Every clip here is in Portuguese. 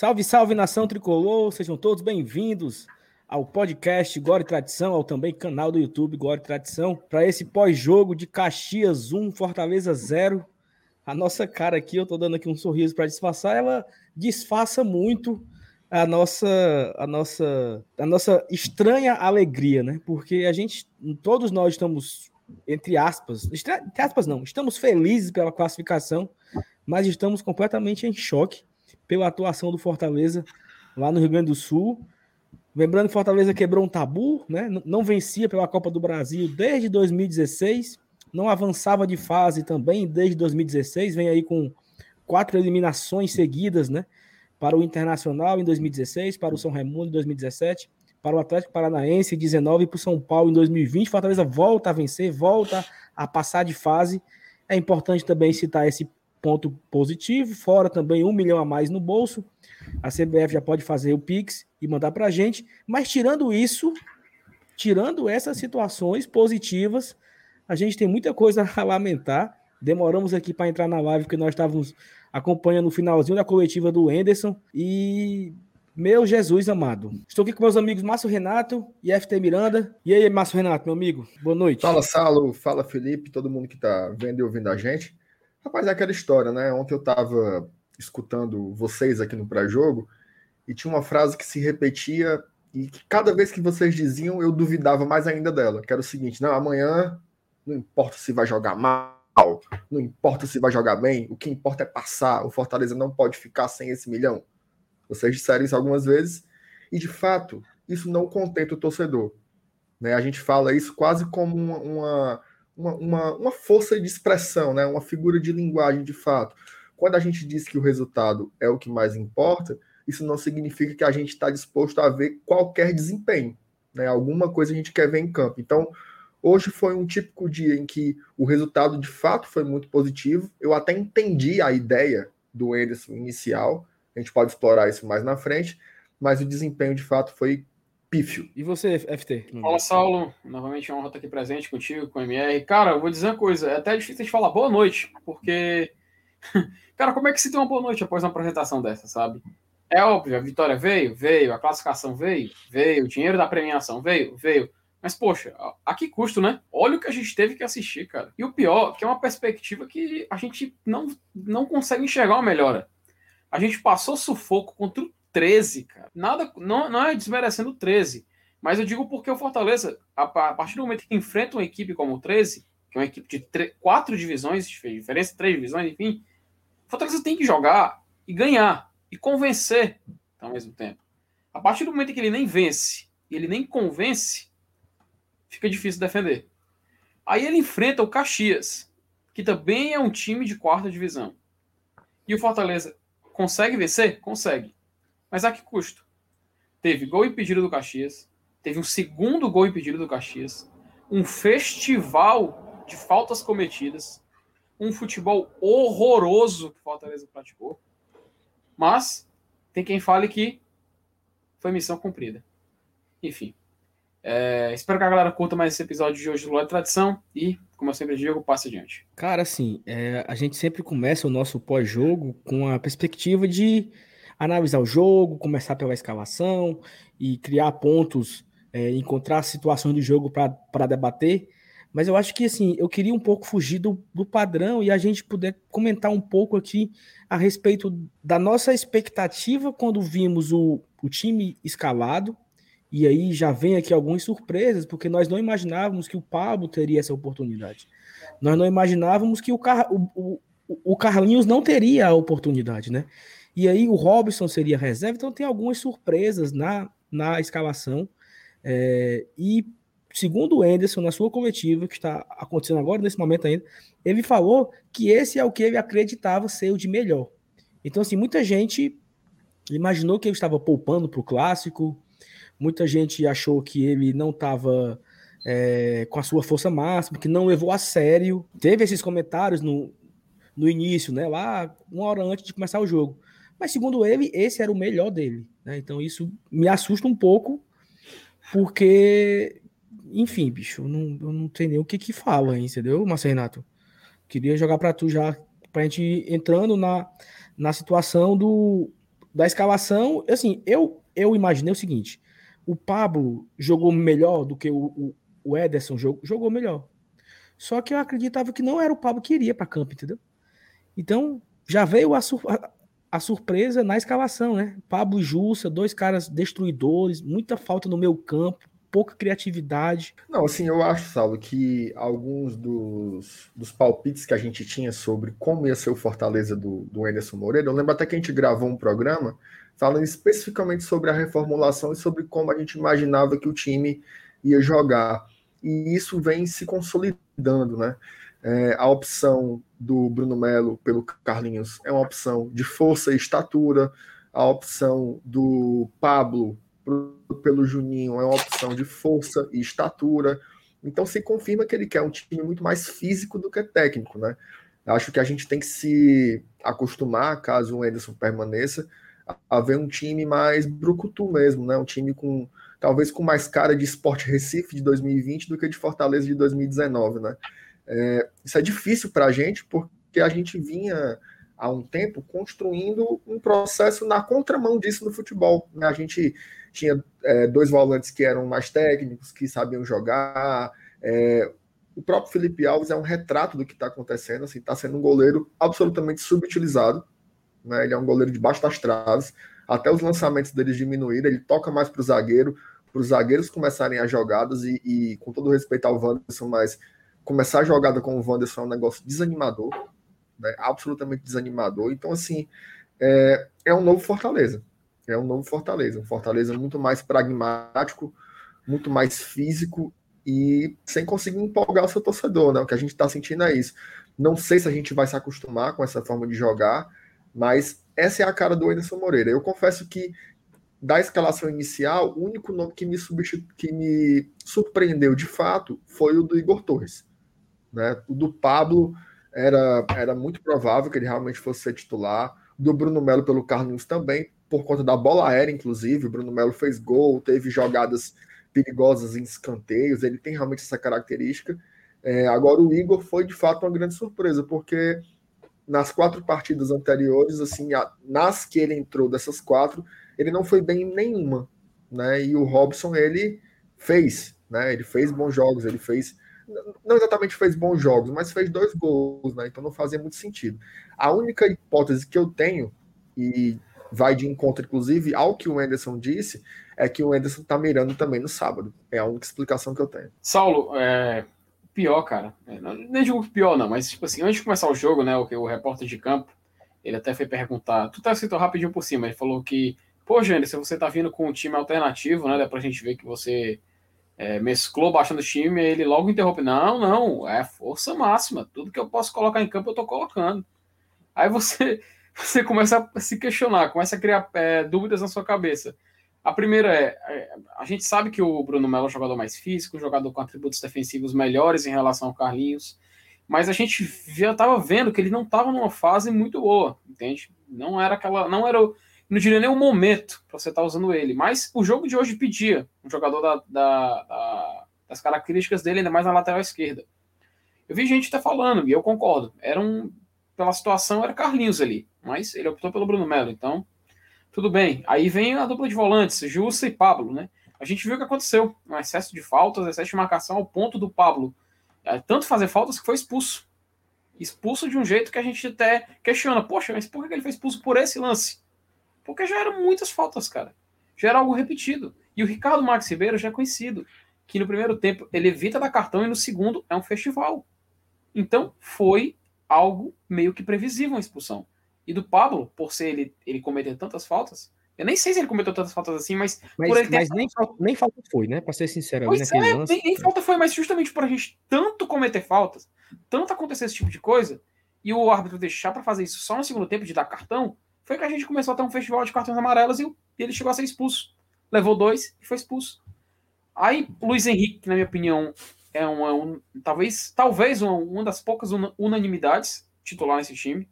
Salve, salve nação tricolor, sejam todos bem-vindos ao podcast Gore Tradição, ao também canal do YouTube Gore Tradição, para esse pós-jogo de Caxias 1, Fortaleza 0. A nossa cara aqui, eu tô dando aqui um sorriso para disfarçar, ela disfarça muito a nossa a nossa a nossa estranha alegria, né? Porque a gente todos nós estamos entre aspas, entre aspas não, estamos felizes pela classificação, mas estamos completamente em choque pela atuação do Fortaleza lá no Rio Grande do Sul. Lembrando que Fortaleza quebrou um tabu, né? Não vencia pela Copa do Brasil desde 2016, não avançava de fase também desde 2016, vem aí com quatro eliminações seguidas, né? Para o Internacional em 2016, para o São Raimundo em 2017, para o Atlético Paranaense em 19 e para o São Paulo em 2020. Fortaleza volta a vencer, volta a passar de fase. É importante também citar esse ponto positivo, fora também um milhão a mais no bolso. A CBF já pode fazer o Pix e mandar para a gente. Mas tirando isso, tirando essas situações positivas, a gente tem muita coisa a lamentar. Demoramos aqui para entrar na live porque nós estávamos acompanhando o finalzinho da coletiva do Enderson e meu Jesus amado. Estou aqui com meus amigos Márcio Renato e FT Miranda. E aí, Márcio Renato, meu amigo, boa noite. Fala, Salo, fala, Felipe, todo mundo que está vendo e ouvindo a gente. Rapaz, é aquela história, né? Ontem eu estava escutando vocês aqui no pré-jogo e tinha uma frase que se repetia e que cada vez que vocês diziam eu duvidava mais ainda dela, que era o seguinte: não, amanhã não importa se vai jogar mal, não importa se vai jogar bem, o que importa é passar. O Fortaleza não pode ficar sem esse milhão. Vocês disseram isso algumas vezes e de fato isso não contenta o torcedor. Né? A gente fala isso quase como uma, uma uma, uma, uma força de expressão, né? uma figura de linguagem de fato. Quando a gente diz que o resultado é o que mais importa, isso não significa que a gente está disposto a ver qualquer desempenho. Né? Alguma coisa a gente quer ver em campo. Então, hoje foi um típico dia em que o resultado de fato foi muito positivo. Eu até entendi a ideia do Anderson inicial, a gente pode explorar isso mais na frente, mas o desempenho de fato foi pífio. E você, FT? Fala, Saulo. Novamente é uma honra estar aqui presente contigo, com o MR. Cara, eu vou dizer uma coisa. É até difícil de falar boa noite, porque... Cara, como é que se tem uma boa noite após uma apresentação dessa, sabe? É óbvio, a vitória veio? Veio. A classificação veio? Veio. O dinheiro da premiação veio? Veio. Mas, poxa, a que custo, né? Olha o que a gente teve que assistir, cara. E o pior, que é uma perspectiva que a gente não, não consegue enxergar uma melhora. A gente passou sufoco contra o 13, cara. Nada, não, não é desmerecendo o 13, mas eu digo porque o Fortaleza, a, a, partir do momento que enfrenta uma equipe como o 13, que é uma equipe de quatro divisões, diferença, três divisões, enfim, o Fortaleza tem que jogar e ganhar e convencer ao mesmo tempo. A partir do momento que ele nem vence e ele nem convence, fica difícil defender. Aí ele enfrenta o Caxias, que também é um time de quarta divisão. E o Fortaleza consegue vencer? Consegue. Mas a que custo? Teve gol impedido do Caxias, teve um segundo gol impedido do Caxias, um festival de faltas cometidas, um futebol horroroso que o Fortaleza praticou. Mas tem quem fale que foi missão cumprida. Enfim. É, espero que a galera curta mais esse episódio de hoje do Lado de Tradição e, como eu sempre digo, passe adiante. Cara, assim, é, a gente sempre começa o nosso pós-jogo com a perspectiva de analisar o jogo, começar pela escalação e criar pontos, é, encontrar situações do jogo para debater. Mas eu acho que assim, eu queria um pouco fugir do, do padrão e a gente puder comentar um pouco aqui a respeito da nossa expectativa quando vimos o, o time escalado. E aí já vem aqui algumas surpresas, porque nós não imaginávamos que o Pablo teria essa oportunidade. Nós não imaginávamos que o, Car, o, o, o Carlinhos não teria a oportunidade, né? E aí o Robson seria reserva, então tem algumas surpresas na, na escalação. É, e segundo o Anderson, na sua coletiva, que está acontecendo agora, nesse momento ainda, ele falou que esse é o que ele acreditava ser o de melhor. Então, assim, muita gente imaginou que ele estava poupando para o clássico, muita gente achou que ele não estava é, com a sua força máxima, que não levou a sério. Teve esses comentários no, no início, né? Lá, uma hora antes de começar o jogo. Mas segundo ele, esse era o melhor dele. Né? Então isso me assusta um pouco, porque, enfim, bicho, não, eu não tenho nem o que que fala, entendeu, Marcelo Renato? Queria jogar para tu já, para a gente entrando na, na situação do da escalação, assim, eu, eu imaginei o seguinte: o Pablo jogou melhor do que o, o, o Ederson jogou, jogou melhor. Só que eu acreditava que não era o Pablo que iria para campo, entendeu? Então, já veio a, a, surpresa na escalação, né? Pablo e Jussa, dois caras destruidores, muita falta no meu campo, pouca criatividade. Não, assim, eu acho, Saulo, que alguns dos, dos palpites que a gente tinha sobre como ia ser o Fortaleza do, do Anderson Moreira, eu lembro até que a gente gravou um programa falando especificamente sobre a reformulação e sobre como a gente imaginava que o time ia jogar. E isso vem se consolidando, né? É, a opção do Bruno Melo pelo Carlinhos é uma opção de força e estatura, a opção do Pablo pelo Juninho é uma opção de força e estatura. Então se confirma que ele quer um time muito mais físico do que técnico, né? Acho que a gente tem que se acostumar, caso o Anderson permaneça, a ver um time mais brucutu mesmo, né? Um time com talvez com mais cara de Sport Recife de 2020 do que de Fortaleza de 2019, né? É, isso é difícil para a gente porque a gente vinha há um tempo construindo um processo na contramão disso no futebol. Né? A gente tinha é, dois volantes que eram mais técnicos, que sabiam jogar. É, o próprio Felipe Alves é um retrato do que está acontecendo. Assim, está sendo um goleiro absolutamente subutilizado. Né? Ele é um goleiro debaixo das traves. Até os lançamentos deles diminuíram. Ele toca mais para o zagueiro, para os zagueiros começarem as jogadas. E, e, com todo respeito ao Wanderson, mas começar a jogada com o Wanderson é um negócio desanimador. Né? Absolutamente desanimador. Então, assim, é, é um novo Fortaleza é um novo Fortaleza, um Fortaleza muito mais pragmático, muito mais físico e sem conseguir empolgar o seu torcedor, né? O que a gente está sentindo é isso. Não sei se a gente vai se acostumar com essa forma de jogar, mas essa é a cara do Anderson Moreira. Eu confesso que da escalação inicial, o único nome que me, que me surpreendeu de fato foi o do Igor Torres. Né? O do Pablo era, era muito provável que ele realmente fosse ser titular. Do Bruno Melo pelo Carlos também, por conta da bola aérea, inclusive. O Bruno Melo fez gol, teve jogadas perigosas em escanteios, ele tem realmente essa característica. É, agora o Igor foi de fato uma grande surpresa, porque nas quatro partidas anteriores, assim, a, nas que ele entrou dessas quatro, ele não foi bem em nenhuma, né? E o Robson ele fez, né? Ele fez bons jogos, ele fez não exatamente fez bons jogos, mas fez dois gols, né? Então não fazia muito sentido. A única hipótese que eu tenho e vai de encontro, inclusive, ao que o Anderson disse, é que o Anderson tá mirando também no sábado. É a única explicação que eu tenho. Saulo, é, pior, cara. É, nem digo pior, não, mas tipo assim, antes de começar o jogo, né, o, o repórter de campo, ele até foi perguntar, tu tá escrito rapidinho por cima, ele falou que, pô, se você tá vindo com um time alternativo, né, dá pra gente ver que você é, mesclou bastante o time, ele logo interrompe, não, não, é força máxima, tudo que eu posso colocar em campo eu tô colocando. Aí você você começa a se questionar, começa a criar é, dúvidas na sua cabeça. A primeira é, é, a gente sabe que o Bruno Melo é um jogador mais físico, um jogador com atributos defensivos melhores em relação ao Carlinhos, mas a gente já estava vendo que ele não estava numa fase muito boa, entende? Não era aquela, não era, não diria nem o momento para você estar tá usando ele, mas o jogo de hoje pedia um jogador da, da, da, das características dele, ainda mais na lateral esquerda. Eu vi gente até falando, e eu concordo, era um, pela situação, era Carlinhos ali mas ele optou pelo Bruno Melo, então tudo bem. Aí vem a dupla de volantes, Jussa e Pablo, né? A gente viu o que aconteceu, um excesso de faltas, excesso de marcação ao ponto do Pablo é, tanto fazer faltas que foi expulso. Expulso de um jeito que a gente até questiona, poxa, mas por que ele foi expulso por esse lance? Porque já eram muitas faltas, cara. Já era algo repetido. E o Ricardo Max Ribeiro já é conhecido, que no primeiro tempo ele evita dar cartão e no segundo é um festival. Então foi algo meio que previsível a expulsão. E do Pablo, por ser ele, ele cometer tantas faltas, eu nem sei se ele cometeu tantas faltas assim, mas. Mas, por ele mas nem, falta, nem falta foi, né? Pra ser sincero. Pois é, lance, nem, nem é. falta foi, mas justamente por a gente tanto cometer faltas, tanto acontecer esse tipo de coisa, e o árbitro deixar para fazer isso só no segundo tempo de dar cartão, foi que a gente começou a ter um festival de cartões amarelos e, ele chegou a ser expulso. Levou dois e foi expulso. Aí, Luiz Henrique, que na minha opinião é um, é um talvez, talvez uma, uma das poucas unanimidades titular nesse time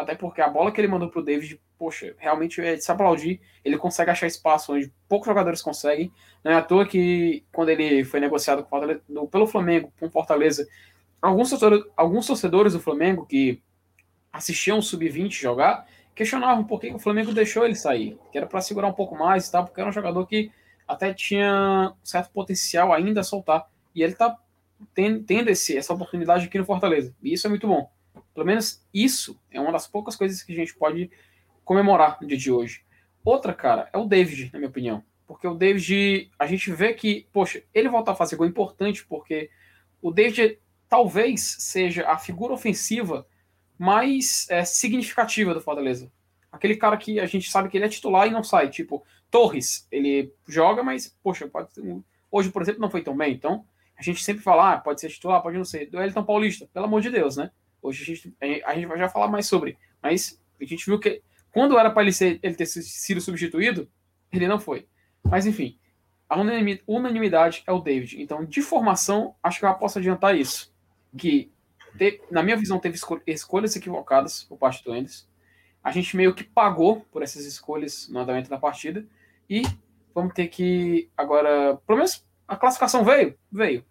até porque a bola que ele mandou pro David, poxa, realmente é de se aplaudir. Ele consegue achar espaço onde poucos jogadores conseguem. Não é à toa que quando ele foi negociado com, pelo Flamengo com Fortaleza, alguns torcedores, alguns torcedores do Flamengo que assistiam o Sub-20 jogar, questionavam por que o Flamengo deixou ele sair, que era para segurar um pouco mais e tal, porque era um jogador que até tinha certo potencial ainda a soltar. E ele tá tendo esse, essa oportunidade aqui no Fortaleza. E isso é muito bom. Pelo menos isso é uma das poucas coisas que a gente pode comemorar no dia de hoje. Outra, cara, é o David, na minha opinião. Porque o David, a gente vê que, poxa, ele voltar a fazer gol é importante, porque o David talvez seja a figura ofensiva mais é, significativa do Fortaleza. Aquele cara que a gente sabe que ele é titular e não sai. Tipo, Torres, ele joga, mas, poxa, pode hoje, por exemplo, não foi tão bem. Então, a gente sempre fala, ah, pode ser titular, pode não ser. Do Elton Paulista, pelo amor de Deus, né? Hoje a gente, a gente vai já falar mais sobre. Mas a gente viu que quando era para ele, ser, ele ter sido substituído, ele não foi. Mas enfim, a unanimidade é o David. Então, de formação, acho que eu posso adiantar isso. Que, na minha visão, teve escolhas equivocadas por parte do Endes. A gente meio que pagou por essas escolhas no andamento da partida. E vamos ter que agora. Pelo menos a classificação veio? Veio.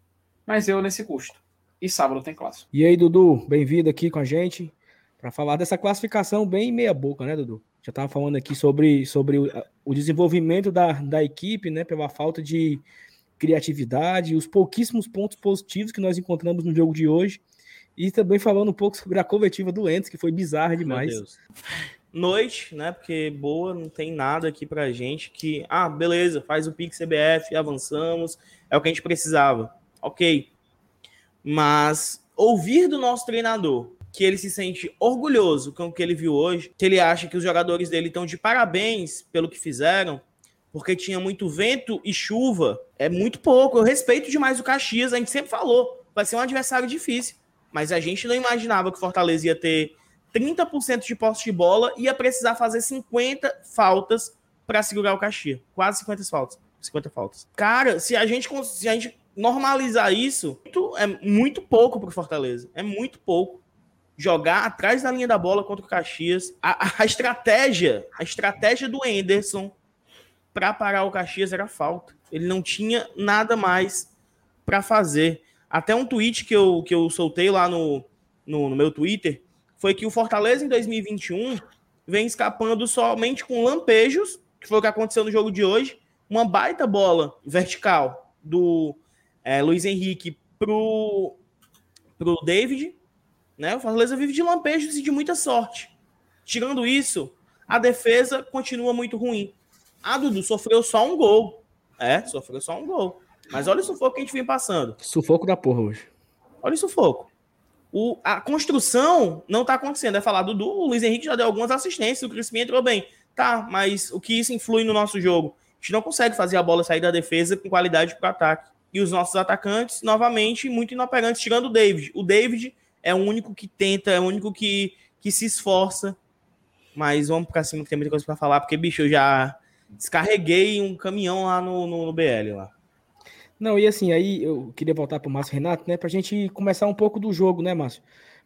Mas eu nesse custo. E sábado tem clássico. E aí, Dudu, bem-vindo aqui com a gente para falar dessa classificação bem meia boca, né, Dudu? Já estava falando aqui sobre, sobre o, o, desenvolvimento da, da equipe, né, pela falta de criatividade, os pouquíssimos pontos positivos que nós encontramos no jogo de hoje, e também falando um pouco sobre a coletiva do Entes, que foi bizarra demais. Noite, né, porque boa, não tem nada aqui pra gente que, ah, beleza, faz o Pix CBF, avançamos, é o que a gente precisava. Ok. Mas ouvir do nosso treinador que ele se sente orgulhoso com o que ele viu hoje, que ele acha que os jogadores dele estão de parabéns pelo que fizeram, porque tinha muito vento e chuva, é muito pouco. Eu respeito demais o Caxias, a gente sempre falou, vai ser um adversário difícil, mas a gente não imaginava que o Fortaleza ia ter 30% de posse de bola e ia precisar fazer 50 faltas para segurar o Caxias, quase 50 faltas. 50 faltas. Cara, se a gente se a gente normalizar isso, é muito pouco para o Fortaleza. É muito pouco jogar atrás da linha da bola contra o Caxias. A, a estratégia, a estratégia do Enderson para parar o Caxias era falta. Ele não tinha nada mais para fazer. Até um tweet que eu, que eu soltei lá no, no, no meu Twitter foi que o Fortaleza em 2021 vem escapando somente com lampejos, que foi o que aconteceu no jogo de hoje, uma baita bola vertical do é, Luiz Henrique pro, pro David, né? O Fortaleza vive de lampejos e de muita sorte. Tirando isso, a defesa continua muito ruim. A Dudu sofreu só um gol. É, sofreu só um gol. Mas olha o sufoco que a gente vem passando. Sufoco da porra hoje. Olha o sufoco. O, a construção não tá acontecendo. É falar, Dudu, o Luiz Henrique já deu algumas assistências, o crescimento entrou bem. Tá, mas o que isso influi no nosso jogo? A gente não consegue fazer a bola sair da defesa com qualidade para o ataque. E os nossos atacantes, novamente, muito inoperantes, tirando o David. O David é o único que tenta, é o único que, que se esforça. Mas vamos para cima que tem muita coisa para falar, porque, bicho, eu já descarreguei um caminhão lá no, no, no BL lá. Não, e assim, aí eu queria voltar para o Márcio Renato, né, para a gente começar um pouco do jogo, né, Márcio?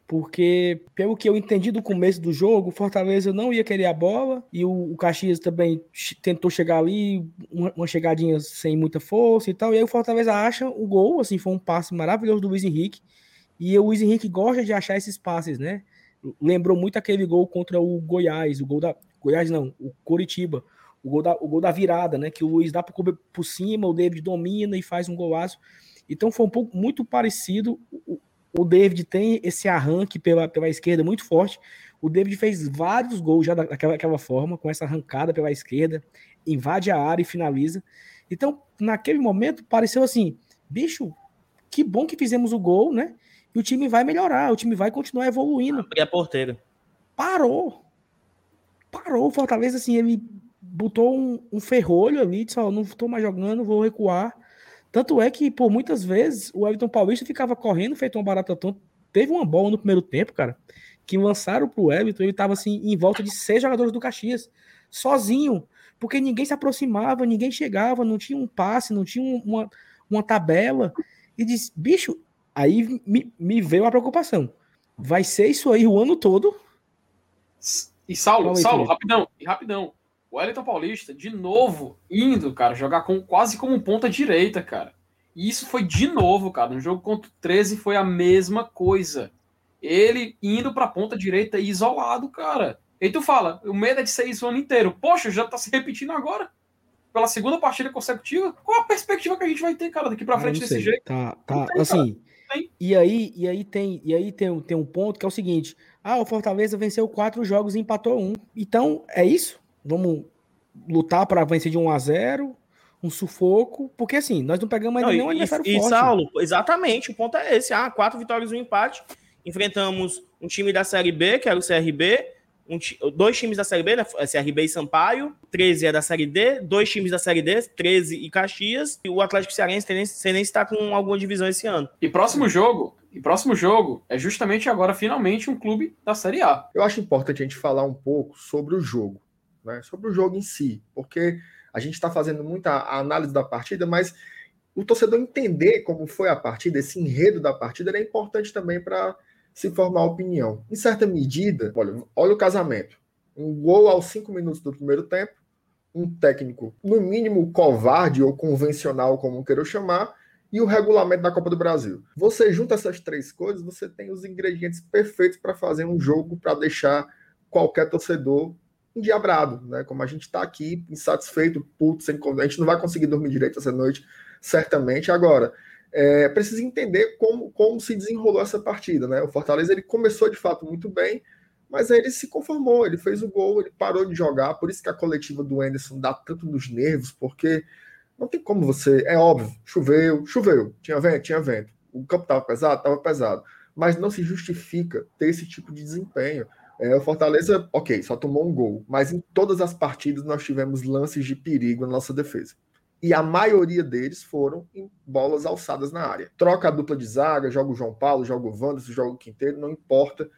Porque, pelo que eu entendi do começo do jogo, o Fortaleza não ia querer a bola e o, o Caxias também tentou chegar ali, uma, uma, chegadinha sem muita força e tal. E aí o Fortaleza acha o gol, assim, foi um passe maravilhoso do Luiz Henrique. E o Luiz Henrique gosta de achar esses passes, né? Lembrou muito aquele gol contra o Goiás, o gol da. Goiás não, o Coritiba. O gol da, o gol da virada, né? Que o Luiz dá por, por cima, o David domina e faz um golaço. Então foi um pouco muito parecido. O, o David tem esse arranque pela, pela esquerda muito forte. O David fez vários gols já daquela, daquela forma, com essa arrancada pela esquerda, invade a área e finaliza. Então, naquele momento, pareceu assim: bicho, que bom que fizemos o gol, né? E o time vai melhorar, o time vai continuar evoluindo. Abrir a porteira. Parou. Parou. O Fortaleza, assim, ele botou um, um ferrolho ali, disse: Ó, oh, não estou mais jogando, vou recuar. Tanto é que, por muitas vezes, o Everton Paulista ficava correndo, feito uma barata tonta. Teve uma bola no primeiro tempo, cara, que lançaram pro Everton, ele tava assim, em volta de seis jogadores do Caxias, sozinho, porque ninguém se aproximava, ninguém chegava, não tinha um passe, não tinha uma, uma tabela. E disse, bicho, Aí me, me veio a preocupação. Vai ser isso aí o ano todo? E Saulo, Saulo, rapidão, rapidão. O Wellington Paulista, de novo, indo, cara, jogar com, quase como ponta direita, cara. E isso foi de novo, cara. No jogo contra o 13 foi a mesma coisa. Ele indo pra ponta direita isolado, cara. E tu fala, o medo é de ser isso o ano inteiro. Poxa, já tá se repetindo agora? Pela segunda partida consecutiva? Qual a perspectiva que a gente vai ter, cara, daqui pra Ah, frente desse jeito? Tá, tá, tem, assim. E aí, e aí tem, e aí tem, tem um ponto que é o seguinte: ah, o Fortaleza venceu quatro jogos e empatou um. Então, é isso? Vamos lutar para vencer de 1 a 0 um sufoco, porque assim, nós não pegamos ainda Não, nenhum e, adversário e, forte. Saulo, exatamente, o ponto é esse. Ah, quatro vitórias e um empate. Enfrentamos um time da Série B, que era o CRB, um dois times da Série B, né? CRB e Sampaio, 13 é da Série D, dois times da Série D, 13 e Caxias, e o Atlético Cearense tem nem, nem está com alguma divisão esse ano. E próximo jogo, e próximo jogo é justamente agora, finalmente, um clube da Série A. Eu acho importante a gente falar um pouco sobre o jogo, né? sobre o jogo em si, porque a gente está fazendo muita análise da partida, mas o torcedor entender como foi a partida, esse enredo da partida, é importante também para se formar opinião. Em certa medida, olha, olha o casamento. Um gol aos cinco minutos do primeiro tempo, um técnico, no mínimo, covarde ou convencional, como queiram chamar, e o regulamento da Copa do Brasil. Você junta essas três coisas, você tem os ingredientes perfeitos para fazer um jogo para deixar qualquer torcedor endiabrado, né? Como a gente está aqui, insatisfeito, puto, sem a gente não vai conseguir dormir direito essa noite, certamente. Agora, é, precisa entender como, como se desenrolou essa partida, né? O Fortaleza ele começou de fato muito bem, mas aí ele se conformou, ele fez o gol, ele parou de jogar, por isso que a coletiva do Anderson dá tanto nos nervos, porque não tem como você, é óbvio, choveu, choveu, tinha vento, tinha vento, o campo estava pesado, estava pesado, mas não se justifica ter esse tipo de desempenho. É, o Fortaleza, ok, só tomou um gol, mas em todas as partidas nós tivemos lances de perigo na nossa defesa. E a maioria deles foram em bolas alçadas na área. Troca a dupla de zaga, joga o João Paulo, joga o Wanderson, joga o Quinteiro, não importa.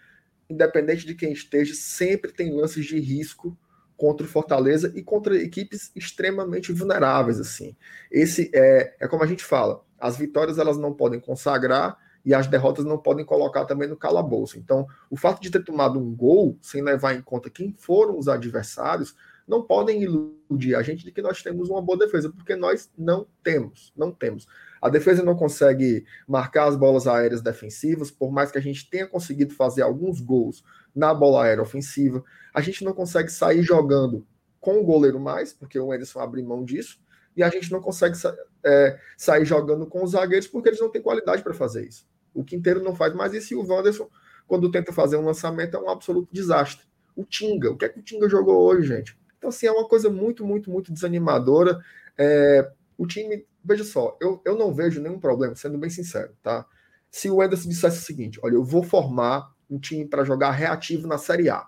Independente de quem esteja, sempre tem lances de risco contra o Fortaleza e contra equipes extremamente vulneráveis assim. Esse é, é como a gente fala, as vitórias elas não podem consagrar e as derrotas não podem colocar também no calabouço. Então, o fato de ter tomado um gol sem levar em conta quem foram os adversários não podem iludir a gente de que nós temos uma boa defesa, porque nós não temos, não temos. A defesa não consegue marcar as bolas aéreas defensivas, por mais que a gente tenha conseguido fazer alguns gols na bola aérea ofensiva, a gente não consegue sair jogando com o goleiro mais, porque o Anderson abre mão disso, e a gente não consegue é, sair jogando com os zagueiros porque eles não têm qualidade para fazer isso. O Quinteiro não faz mais isso e o Wanderson, quando tenta fazer um lançamento, é um absoluto desastre. O Tinga, o que é que o Tinga jogou hoje, gente? Então, assim, é uma coisa muito, muito, muito desanimadora. É, o time, veja só, eu, eu não vejo nenhum problema, sendo bem sincero, tá? Se o Ederson dissesse o seguinte: olha, eu vou formar um time para jogar reativo na Série A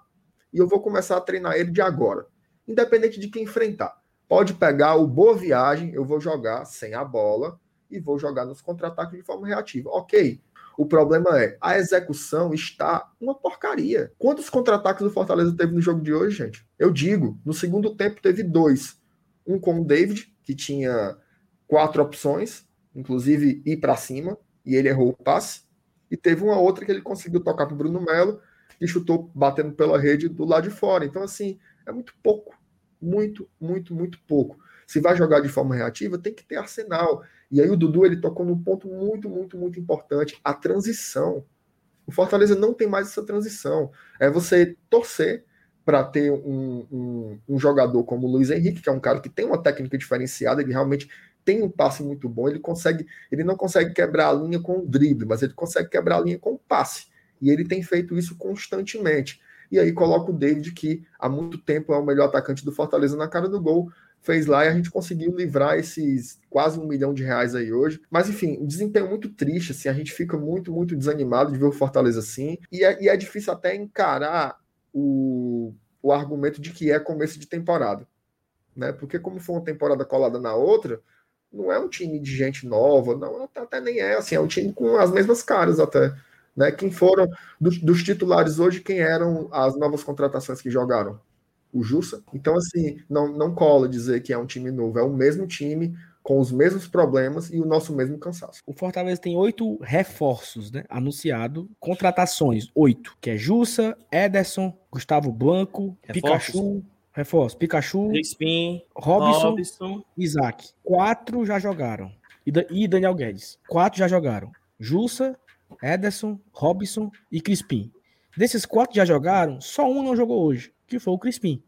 e eu vou começar a treinar ele de agora, independente de quem enfrentar. Pode pegar o Boa Viagem, eu vou jogar sem a bola e vou jogar nos contra-ataques de forma reativa. Ok. O problema é, a execução está uma porcaria. Quantos contra-ataques o Fortaleza teve no jogo de hoje, gente? Eu digo, no segundo tempo teve dois. Um com o David, que tinha quatro opções, inclusive ir para cima, e ele errou o passe. E teve uma outra que ele conseguiu tocar para o Bruno Melo e chutou batendo pela rede do lado de fora. Então, assim, é muito pouco. Muito, muito, muito pouco. Se vai jogar de forma reativa, tem que ter arsenal. E aí o Dudu ele tocou num ponto muito, muito, muito importante: a transição. O Fortaleza não tem mais essa transição. É você torcer para ter um, um, um, jogador como o Luiz Henrique, que é um cara que tem uma técnica diferenciada, ele realmente tem um passe muito bom, ele consegue, ele não consegue quebrar a linha com o drible, mas ele consegue quebrar a linha com o passe. E ele tem feito isso constantemente. E aí coloca o David, que há muito tempo é o melhor atacante do Fortaleza na cara do gol, fez lá e a gente conseguiu livrar esses quase um milhão de reais aí hoje. Mas enfim, um desempenho muito triste, assim, a gente fica muito, muito desanimado de ver o Fortaleza assim. E é, e é difícil até encarar o, o argumento de que é começo de temporada. Né? Porque como foi uma temporada colada na outra, não é um time de gente nova, não, até, nem é, assim, é um time com as mesmas caras até. Né? Quem foram dos, dos titulares hoje, quem eram as novas contratações que jogaram? O Jussa. Então, assim, não, não cola dizer que é um time novo, é o mesmo time, com os mesmos problemas e o nosso mesmo cansaço. O Fortaleza tem oito reforços, né? Anunciado, contratações, oito, que é Jussa, Ederson, Gustavo Blanco, Reforços. Pikachu, reforço, Pikachu, Crispim, Robson, Robson. Isaac. Quatro já jogaram. E, Da- e Daniel Guedes. Quatro já jogaram. Jussa, Ederson, Robson e Crispim. Desses quatro que já jogaram, só um não jogou hoje. que foi o Crispim?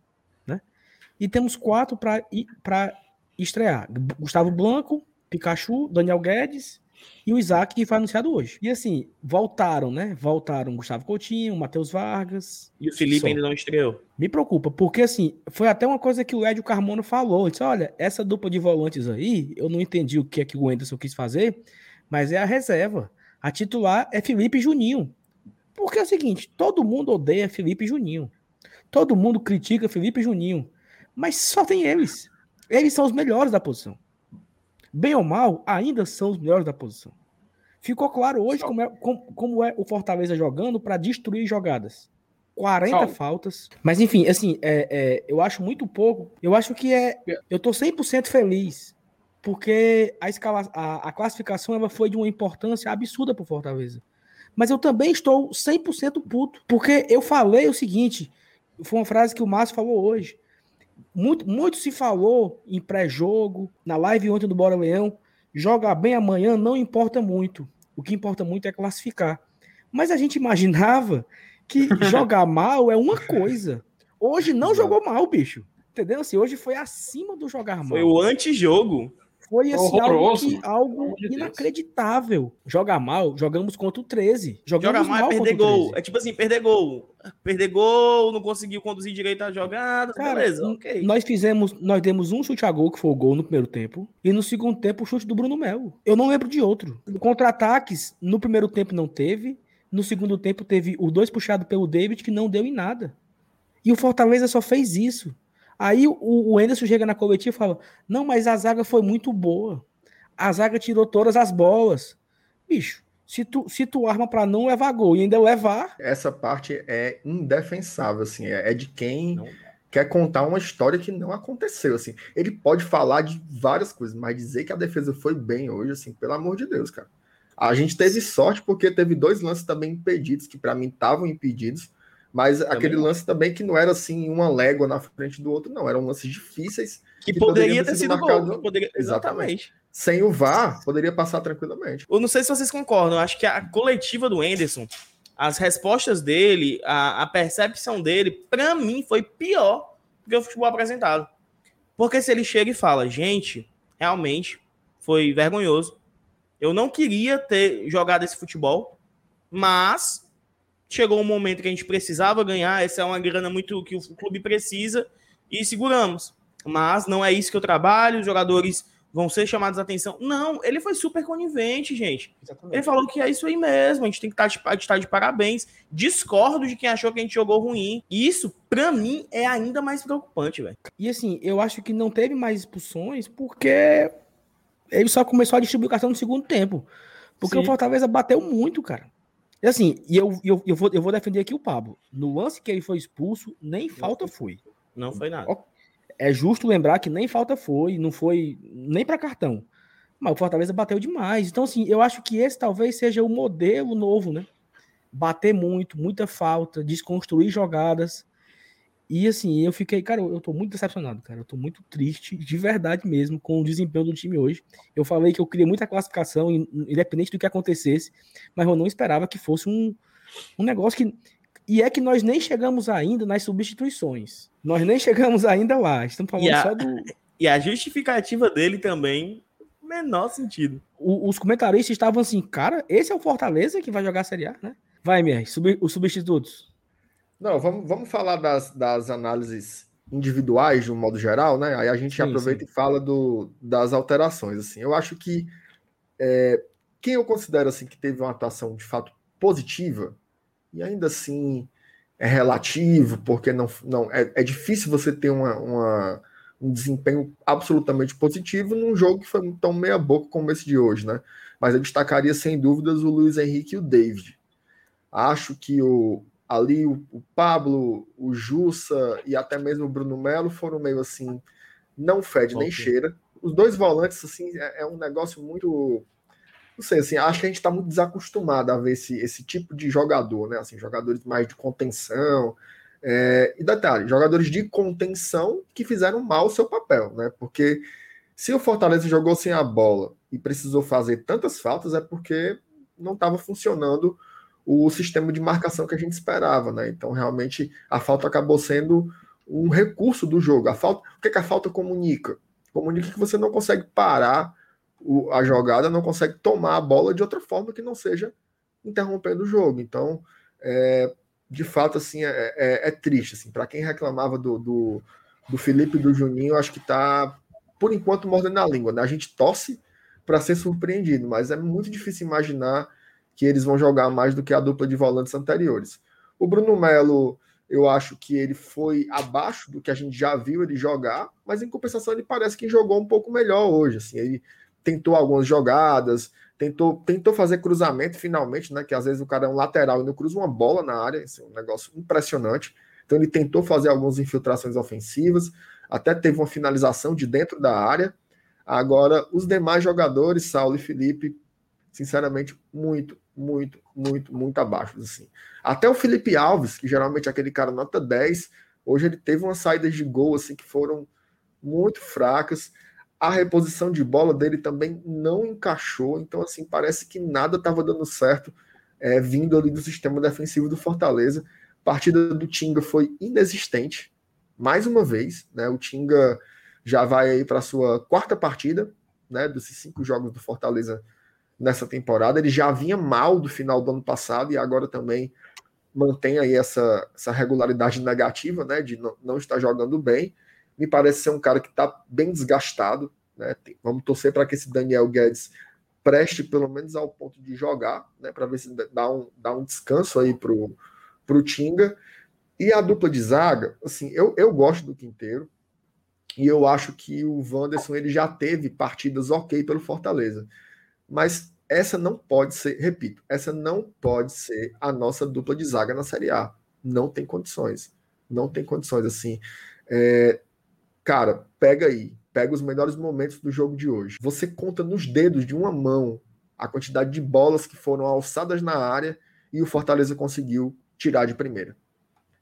E temos quatro para estrear: Gustavo Blanco, Pikachu, Daniel Guedes e o Isaac, que foi anunciado hoje. E assim, voltaram, né? Voltaram Gustavo Coutinho, Matheus Vargas. E o Felipe ainda não estreou. Me preocupa, porque assim, foi até uma coisa que o Edio Carmona falou. Ele disse: olha, essa dupla de volantes aí, eu não entendi o que é que o Anderson quis fazer, mas é a reserva. A titular é Felipe Juninho. Porque é o seguinte: todo mundo odeia Felipe Juninho. Todo mundo critica Felipe Juninho. Mas só tem eles. Eles são os melhores da posição bem ou mal, ainda são os melhores da posição. Ficou claro hoje como é, como, como é o Fortaleza jogando para destruir jogadas. 40 Salve. faltas. Mas enfim, assim, é, é, eu acho muito pouco. Eu acho que é. Eu tô 100% feliz. Porque a, escala, a, a classificação ela foi de uma importância absurda para Fortaleza. Mas eu também estou 100% puto. Porque eu falei o seguinte: foi uma frase que o Márcio falou hoje. Muito, muito se falou em pré-jogo, na live ontem do Bora Leão. Jogar bem amanhã não importa muito. O que importa muito é classificar. Mas a gente imaginava que jogar mal é uma coisa. Hoje não jogou mal, bicho. Entendeu? Assim, hoje foi acima do jogar mal. Foi o antijogo. Foi assim, algo, que, algo inacreditável. Jogar mal, jogamos contra o 13. Jogamos Jogar mal é perder gol. É tipo assim, perder gol. Perder gol, não conseguiu conduzir direito a jogada. Cara, beleza, ok. Nós fizemos, nós demos um chute a gol, que foi o gol no primeiro tempo. E no segundo tempo, o chute do Bruno Melo. Eu não lembro de outro. Contra-ataques, no primeiro tempo não teve. No segundo tempo teve os dois puxados pelo David, que não deu em nada. E o Fortaleza só fez isso. Aí o, o Anderson chega na coletiva e fala: Não, mas a zaga foi muito boa. A zaga tirou todas as bolas. Bicho, se tu, se tu arma para não levar gol e ainda levar. Essa parte é indefensável, assim. É, é de quem não. quer contar uma história que não aconteceu, assim. Ele pode falar de várias coisas, mas dizer que a defesa foi bem hoje, assim, pelo amor de Deus, cara. A gente teve sorte porque teve dois lances também impedidos, que para mim estavam impedidos mas também aquele lance também que não era assim uma légua na frente do outro, não. Eram lances difíceis. Que, que poderia ter sido marcado... gol. Poderia... Exatamente. Sem o VAR, poderia passar tranquilamente. Eu não sei se vocês concordam. Eu acho que a coletiva do Enderson, as respostas dele, a, a percepção dele, para mim, foi pior do que o futebol apresentado. Porque se ele chega e fala, gente, realmente foi vergonhoso. Eu não queria ter jogado esse futebol, mas chegou um momento que a gente precisava ganhar, essa é uma grana muito que o clube precisa e seguramos. Mas não é isso que eu trabalho, os jogadores vão ser chamados a atenção. Não, ele foi super conivente, gente. Exatamente. Ele falou que é isso aí mesmo, a gente tem que estar de, estar de parabéns. Discordo de quem achou que a gente jogou ruim. E isso, para mim, é ainda mais preocupante, velho. E assim, eu acho que não teve mais expulsões porque ele só começou a distribuir cartão no segundo tempo. Porque Sim. o Fortaleza bateu muito, cara. E assim, e eu, eu, eu, vou, eu vou defender aqui o Pablo. No lance que ele foi expulso, nem falta foi. Não foi nada. É justo lembrar que nem falta foi, não foi nem para cartão. Mas o Fortaleza bateu demais. Então, assim, eu acho que esse talvez seja o modelo novo, né? Bater muito, muita falta, desconstruir jogadas. E assim, eu fiquei, cara, eu tô muito decepcionado, cara. Eu tô muito triste, de verdade mesmo, com o desempenho do time hoje. Eu falei que eu queria muita classificação, independente do que acontecesse, mas eu não esperava que fosse um, um negócio que. E é que nós nem chegamos ainda nas substituições. Nós nem chegamos ainda lá. Estamos falando a, só do. E a justificativa dele também, menor sentido. O, os comentaristas estavam assim, cara, esse é o Fortaleza que vai jogar a Série A, né? Vai, MR, sub, os substitutos. Não, vamos, vamos falar das, das análises individuais de um modo geral, né? Aí a gente sim, aproveita sim. e fala do, das alterações. Assim, eu acho que é, quem eu considero assim que teve uma atuação de fato positiva e ainda assim é relativo, porque não, não é, é difícil você ter uma, uma, um desempenho absolutamente positivo num jogo que foi tão meia boca como esse de hoje, né? Mas eu destacaria sem dúvidas o Luiz Henrique e o David. Acho que o, ali o, o, Pablo, o Jussa e até mesmo o Bruno Melo foram meio assim, não fede okay. nem cheira. Os dois volantes, assim, é, é, um negócio muito. Não sei, assim, acho que a gente está muito desacostumado a ver esse, esse tipo de jogador, né? Assim, jogadores mais de contenção. É, e detalhe, jogadores de contenção que fizeram mal o seu papel, né? Porque se o Fortaleza jogou sem a bola e precisou fazer tantas faltas, é porque não estava funcionando o sistema de marcação que a gente esperava, né? Então, realmente, a falta acabou sendo um recurso do jogo. A falta, o que, é que a falta comunica? Comunica que você não consegue parar o, a jogada, não consegue tomar a bola de outra forma que não seja interrompendo o jogo. Então, é, de fato, assim, é, é, é triste. Assim, para quem reclamava do, do, do Felipe e do Juninho, acho que está, por enquanto, mordendo a língua. Né? A gente torce para ser surpreendido, mas é muito difícil imaginar que eles vão jogar mais do que a dupla de volantes anteriores. O Bruno Melo, eu acho que ele foi abaixo do que a gente já viu ele jogar, mas em compensação ele parece que jogou um pouco melhor hoje. Assim, ele tentou algumas jogadas, tentou, tentou fazer cruzamento finalmente, né? Que às vezes o cara é um lateral e não cruza uma bola na área, é um negócio impressionante. Então ele tentou fazer algumas infiltrações ofensivas, até teve uma finalização de dentro da área. Agora, os demais jogadores, Saulo e Felipe, sinceramente, muito, muito, muito, muito abaixo. Assim. Até o Felipe Alves, que geralmente é aquele cara nota 10, hoje ele teve umas saídas de gol assim que foram muito fracas a reposição de bola dele também não encaixou, então assim, parece que nada estava dando certo é, vindo ali do sistema defensivo do Fortaleza. A partida do Tinga foi inexistente, mais uma vez, né? O Tinga já vai aí para sua quarta partida, né, dos cinco jogos do Fortaleza nessa temporada. Ele já vinha mal do final do ano passado e agora também mantém aí essa, essa regularidade negativa, né, de não, não estar jogando bem me parece ser um cara que está bem desgastado. Né? Vamos torcer para que esse Daniel Guedes preste pelo menos ao ponto de jogar, né? para ver se dá um, dá um descanso aí para o Tinga. E a dupla de zaga, assim, eu, eu gosto do Quinteiro e eu acho que o Wanderson ele já teve partidas ok pelo Fortaleza. Mas essa não pode ser, repito, essa não pode ser a nossa dupla de zaga na Série A. Não tem condições. Não tem condições, assim. É, Cara, pega aí, pega os melhores momentos do jogo de hoje. Você conta nos dedos de uma mão a quantidade de bolas que foram alçadas na área e o Fortaleza conseguiu tirar de primeira.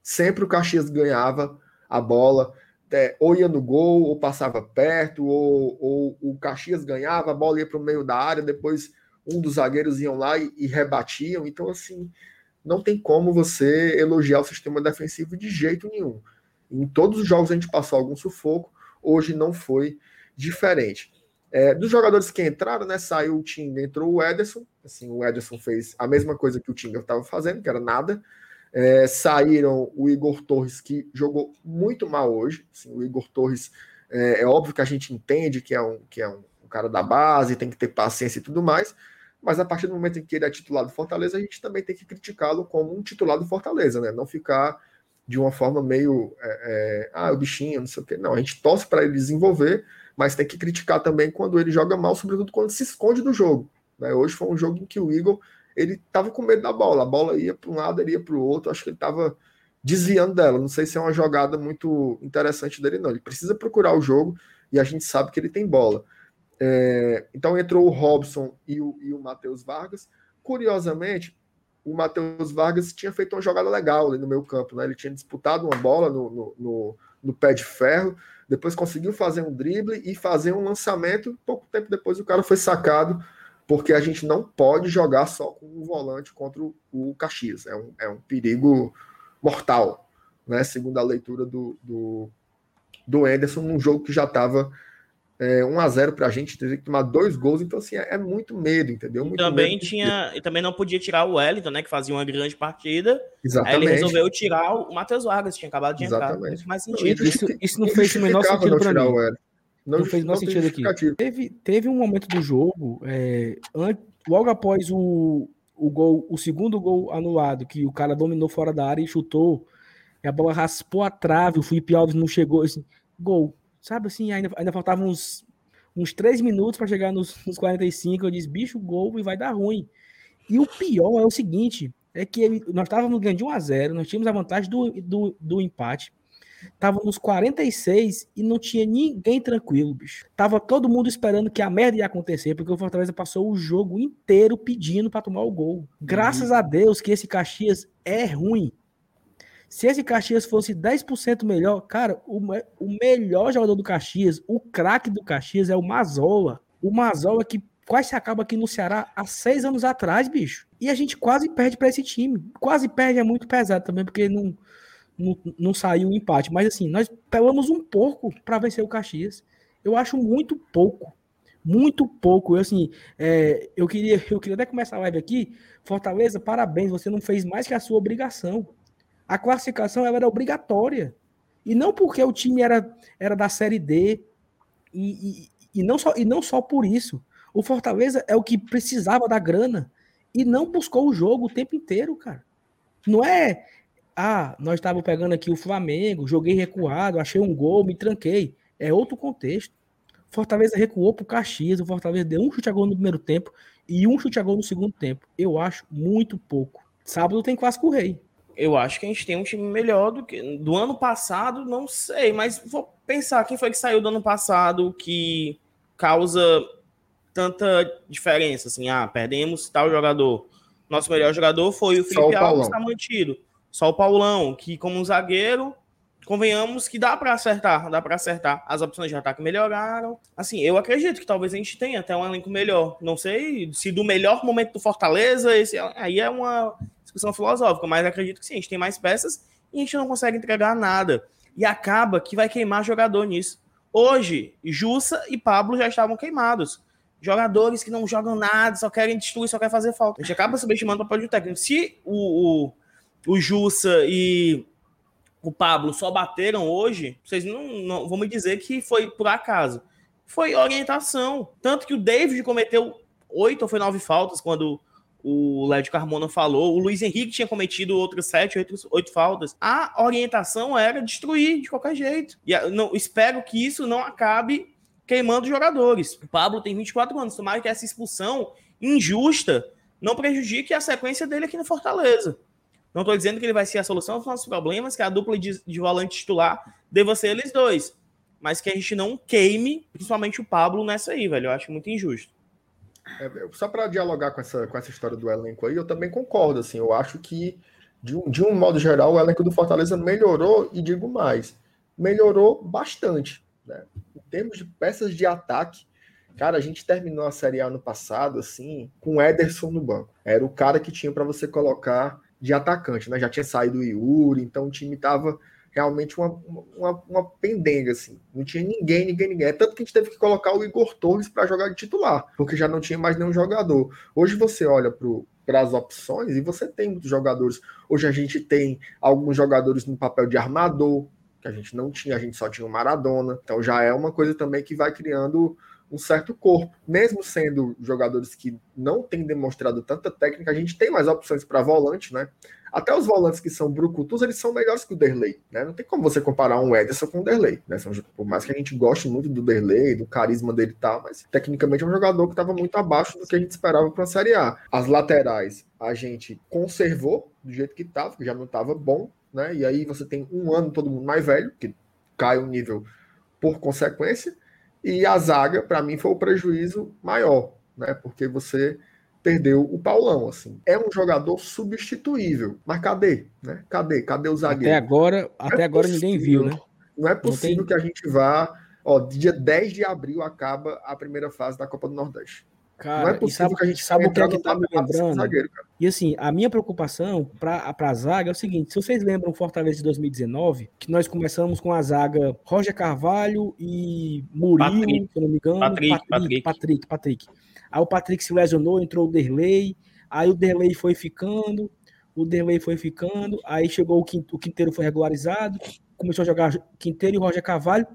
Sempre o Caxias ganhava a bola, é, ou ia no gol, ou passava perto, ou, ou o Caxias ganhava, a bola ia para o meio da área, depois um dos zagueiros iam lá e, e rebatiam. Então, assim, não tem como você elogiar o sistema defensivo de jeito nenhum. Em todos os jogos a gente passou algum sufoco, hoje não foi diferente. É, dos jogadores que entraram, né, saiu o Tinga, entrou o Ederson, assim, o Ederson fez a mesma coisa que o Tinga estava fazendo, que era nada. É, saíram o Igor Torres, que jogou muito mal hoje. Assim, o Igor Torres, é, é, óbvio que a gente entende que é, um, que é um, cara da base, tem que ter paciência e tudo mais, mas a partir do momento em que ele é titular do Fortaleza, a gente também tem que criticá-lo como um titular do Fortaleza, né? Não ficar de uma forma meio é, é, ah, o bichinho, não sei o quê. Não, a gente torce para ele desenvolver, mas tem que criticar também quando ele joga mal, sobretudo quando se esconde do jogo. Né? Hoje foi um jogo em que o Eagle ele estava com medo da bola, a bola ia para um lado, ele ia para o outro, acho que ele estava desviando dela. Não sei se é uma jogada muito interessante dele, não. Ele precisa procurar o jogo e a gente sabe que ele tem bola. É, então entrou o Robson e o, e o Matheus Vargas. Curiosamente, o Matheus Vargas tinha feito uma jogada legal ali no meio campo, né? Ele tinha disputado uma bola no, no, no, no pé de ferro, depois conseguiu fazer um drible e fazer um lançamento. Pouco tempo depois o cara foi sacado, porque a gente não pode jogar só com o volante contra o, Caxias. É um, é um perigo mortal, né? Segundo a leitura do, do, do Anderson, num jogo que já estava é, 1 a 0 para a gente, teve que tomar dois gols, então assim, é, é muito medo, entendeu? Muito também medo tinha, e também não podia tirar o Wellington, né, que fazia uma grande partida. Exatamente. Aí ele resolveu tirar o Matheus Vargas, tinha acabado de entrar. Exatamente. mais sentido. Isso, isso não fez o menor sentido para mim. Não, não, fez o menor sentido aqui. Teve, teve um momento do jogo, é, logo após o, o gol, o segundo gol anulado, que o cara dominou fora da área e chutou, e a bola raspou a trave, o Felipe Alves não chegou, assim, gol. Sabe assim, ainda, ainda faltavam uns uns 3 minutos para chegar nos, nos 45. Eu disse, bicho, gol e vai dar ruim. E o pior é o seguinte: é que ele, nós estávamos ganhando de 1 a 0 nós tínhamos a vantagem do, do, do empate. Tava nos 46 e não tinha ninguém tranquilo, bicho. Tava todo mundo esperando que a merda ia acontecer, porque o Fortaleza passou o jogo inteiro pedindo para tomar o gol. Graças uhum. a Deus que esse Caxias é ruim. Se esse Caxias fosse 10% melhor, cara, o, o melhor jogador do Caxias, o craque do Caxias é o Mazola. O Mazola que quase se acaba aqui no Ceará há seis anos atrás, bicho. E a gente quase perde para esse time. Quase perde é muito pesado também, porque não, não, não saiu o empate. Mas assim, nós pelamos um pouco para vencer o Caxias. Eu acho muito pouco. Muito pouco. Eu, assim, é, eu, queria, eu queria até começar a live aqui. Fortaleza, parabéns. Você não fez mais que a sua obrigação. A classificação ela era obrigatória. E não porque o time era, era da Série D. E, e, e, não só, e não só por isso. O Fortaleza é o que precisava da grana e não buscou o jogo o tempo inteiro, cara. Não é, ah, nós estávamos pegando aqui o Flamengo, joguei recuado, achei um gol, me tranquei. É outro contexto. Fortaleza recuou pro Caxias, o Fortaleza deu um chute a gol no primeiro tempo e um chute a gol no segundo tempo. Eu acho muito pouco. Sábado tem Clássico Rei. Eu acho que a gente tem um time melhor do que do ano passado, não sei, mas vou pensar quem foi que saiu do ano passado que causa tanta diferença, assim, ah, perdemos tal jogador. Nosso melhor jogador foi o Felipe Alves, está mantido. Só o Paulão, que como um zagueiro, convenhamos que dá para acertar, dá para acertar. As opções de ataque melhoraram. Assim, eu acredito que talvez a gente tenha até um elenco melhor. Não sei se do melhor momento do Fortaleza, esse aí é uma discussão filosófica, mas acredito que sim, a gente tem mais peças e a gente não consegue entregar nada. E acaba que vai queimar jogador nisso. Hoje, Jussa e Pablo já estavam queimados jogadores que não jogam nada, só querem destruir, só querem fazer falta. A gente acaba subestimando o papel de técnico. Se o, o, o Jussa e o Pablo só bateram hoje, vocês não, não vão me dizer que foi por acaso. Foi orientação. Tanto que o David cometeu oito ou foi nove faltas quando o Lédio Carmona falou. O Luiz Henrique tinha cometido outras sete, oito, oito faltas. A orientação era destruir de qualquer jeito. E não, espero que isso não acabe queimando jogadores. O Pablo tem 24 anos, tomara que essa expulsão injusta não prejudique a sequência dele aqui no Fortaleza. Não estou dizendo que ele vai ser a solução dos nossos problemas, que a dupla de, de volante titular deva ser eles dois. Mas que a gente não queime, principalmente o Pablo, nessa aí, velho. Eu acho muito injusto. É, só para dialogar com essa, com essa história do elenco aí, eu também concordo. Assim, eu acho que, de um, de um modo geral, o elenco do Fortaleza melhorou, e digo mais, melhorou bastante. Né? Em termos de peças de ataque, cara, a gente terminou a Série A no passado, assim, com Ederson no banco. Era o cara que tinha para você colocar de atacante, né? Já tinha saído o Yuri, então o time tava realmente uma, uma, uma pendenga, assim. Não tinha ninguém, ninguém, ninguém. É tanto que a gente teve que colocar o Igor Torres para jogar de titular, porque já não tinha mais nenhum jogador. Hoje você olha para as opções e você tem muitos jogadores. Hoje a gente tem alguns jogadores no papel de armador, que a gente não tinha, a gente só tinha o Maradona. Então já é uma coisa também que vai criando um certo corpo. Mesmo sendo jogadores que não têm demonstrado tanta técnica, a gente tem mais opções para volante, né? Até os volantes que são brucutus, eles são melhores que o Derlei, né? Não tem como você comparar um Ederson com o Derlei, né? Por mais que a gente goste muito do Derlei, do carisma dele e tal, mas tecnicamente é um jogador que estava muito abaixo do que a gente esperava para a Série A. As laterais a gente conservou do jeito que estava, que já não estava bom, né? E aí você tem um ano todo mundo mais velho, que cai o nível por consequência, e a zaga, para mim, foi o prejuízo maior, né? Porque você perdeu o Paulão, assim. É um jogador substituível, mas cadê, né? Cadê? Cadê o zagueiro? Até agora, até é agora possível, ninguém viu, né? Não é possível não tem... que a gente vá, ó, dia 10 de abril acaba a primeira fase da Copa do Nordeste. Cara, não é possível sabe, que a gente sabe o que é que tá me lembrando? Zagueiro, e assim, a minha preocupação para a zaga é o seguinte: se vocês lembram Fortaleza de 2019, que nós começamos com a zaga Roger Carvalho e Murilo, Patrick, se eu não me engano, Patrick, Patrick, Patrick. Patrick, Patrick. Aí o Patrick se lesionou, entrou o Derlei, aí o Derlei foi ficando, o Derlei foi ficando, aí chegou o, o Quinteiro foi regularizado, começou a jogar Quinteiro e Roger Carvalho.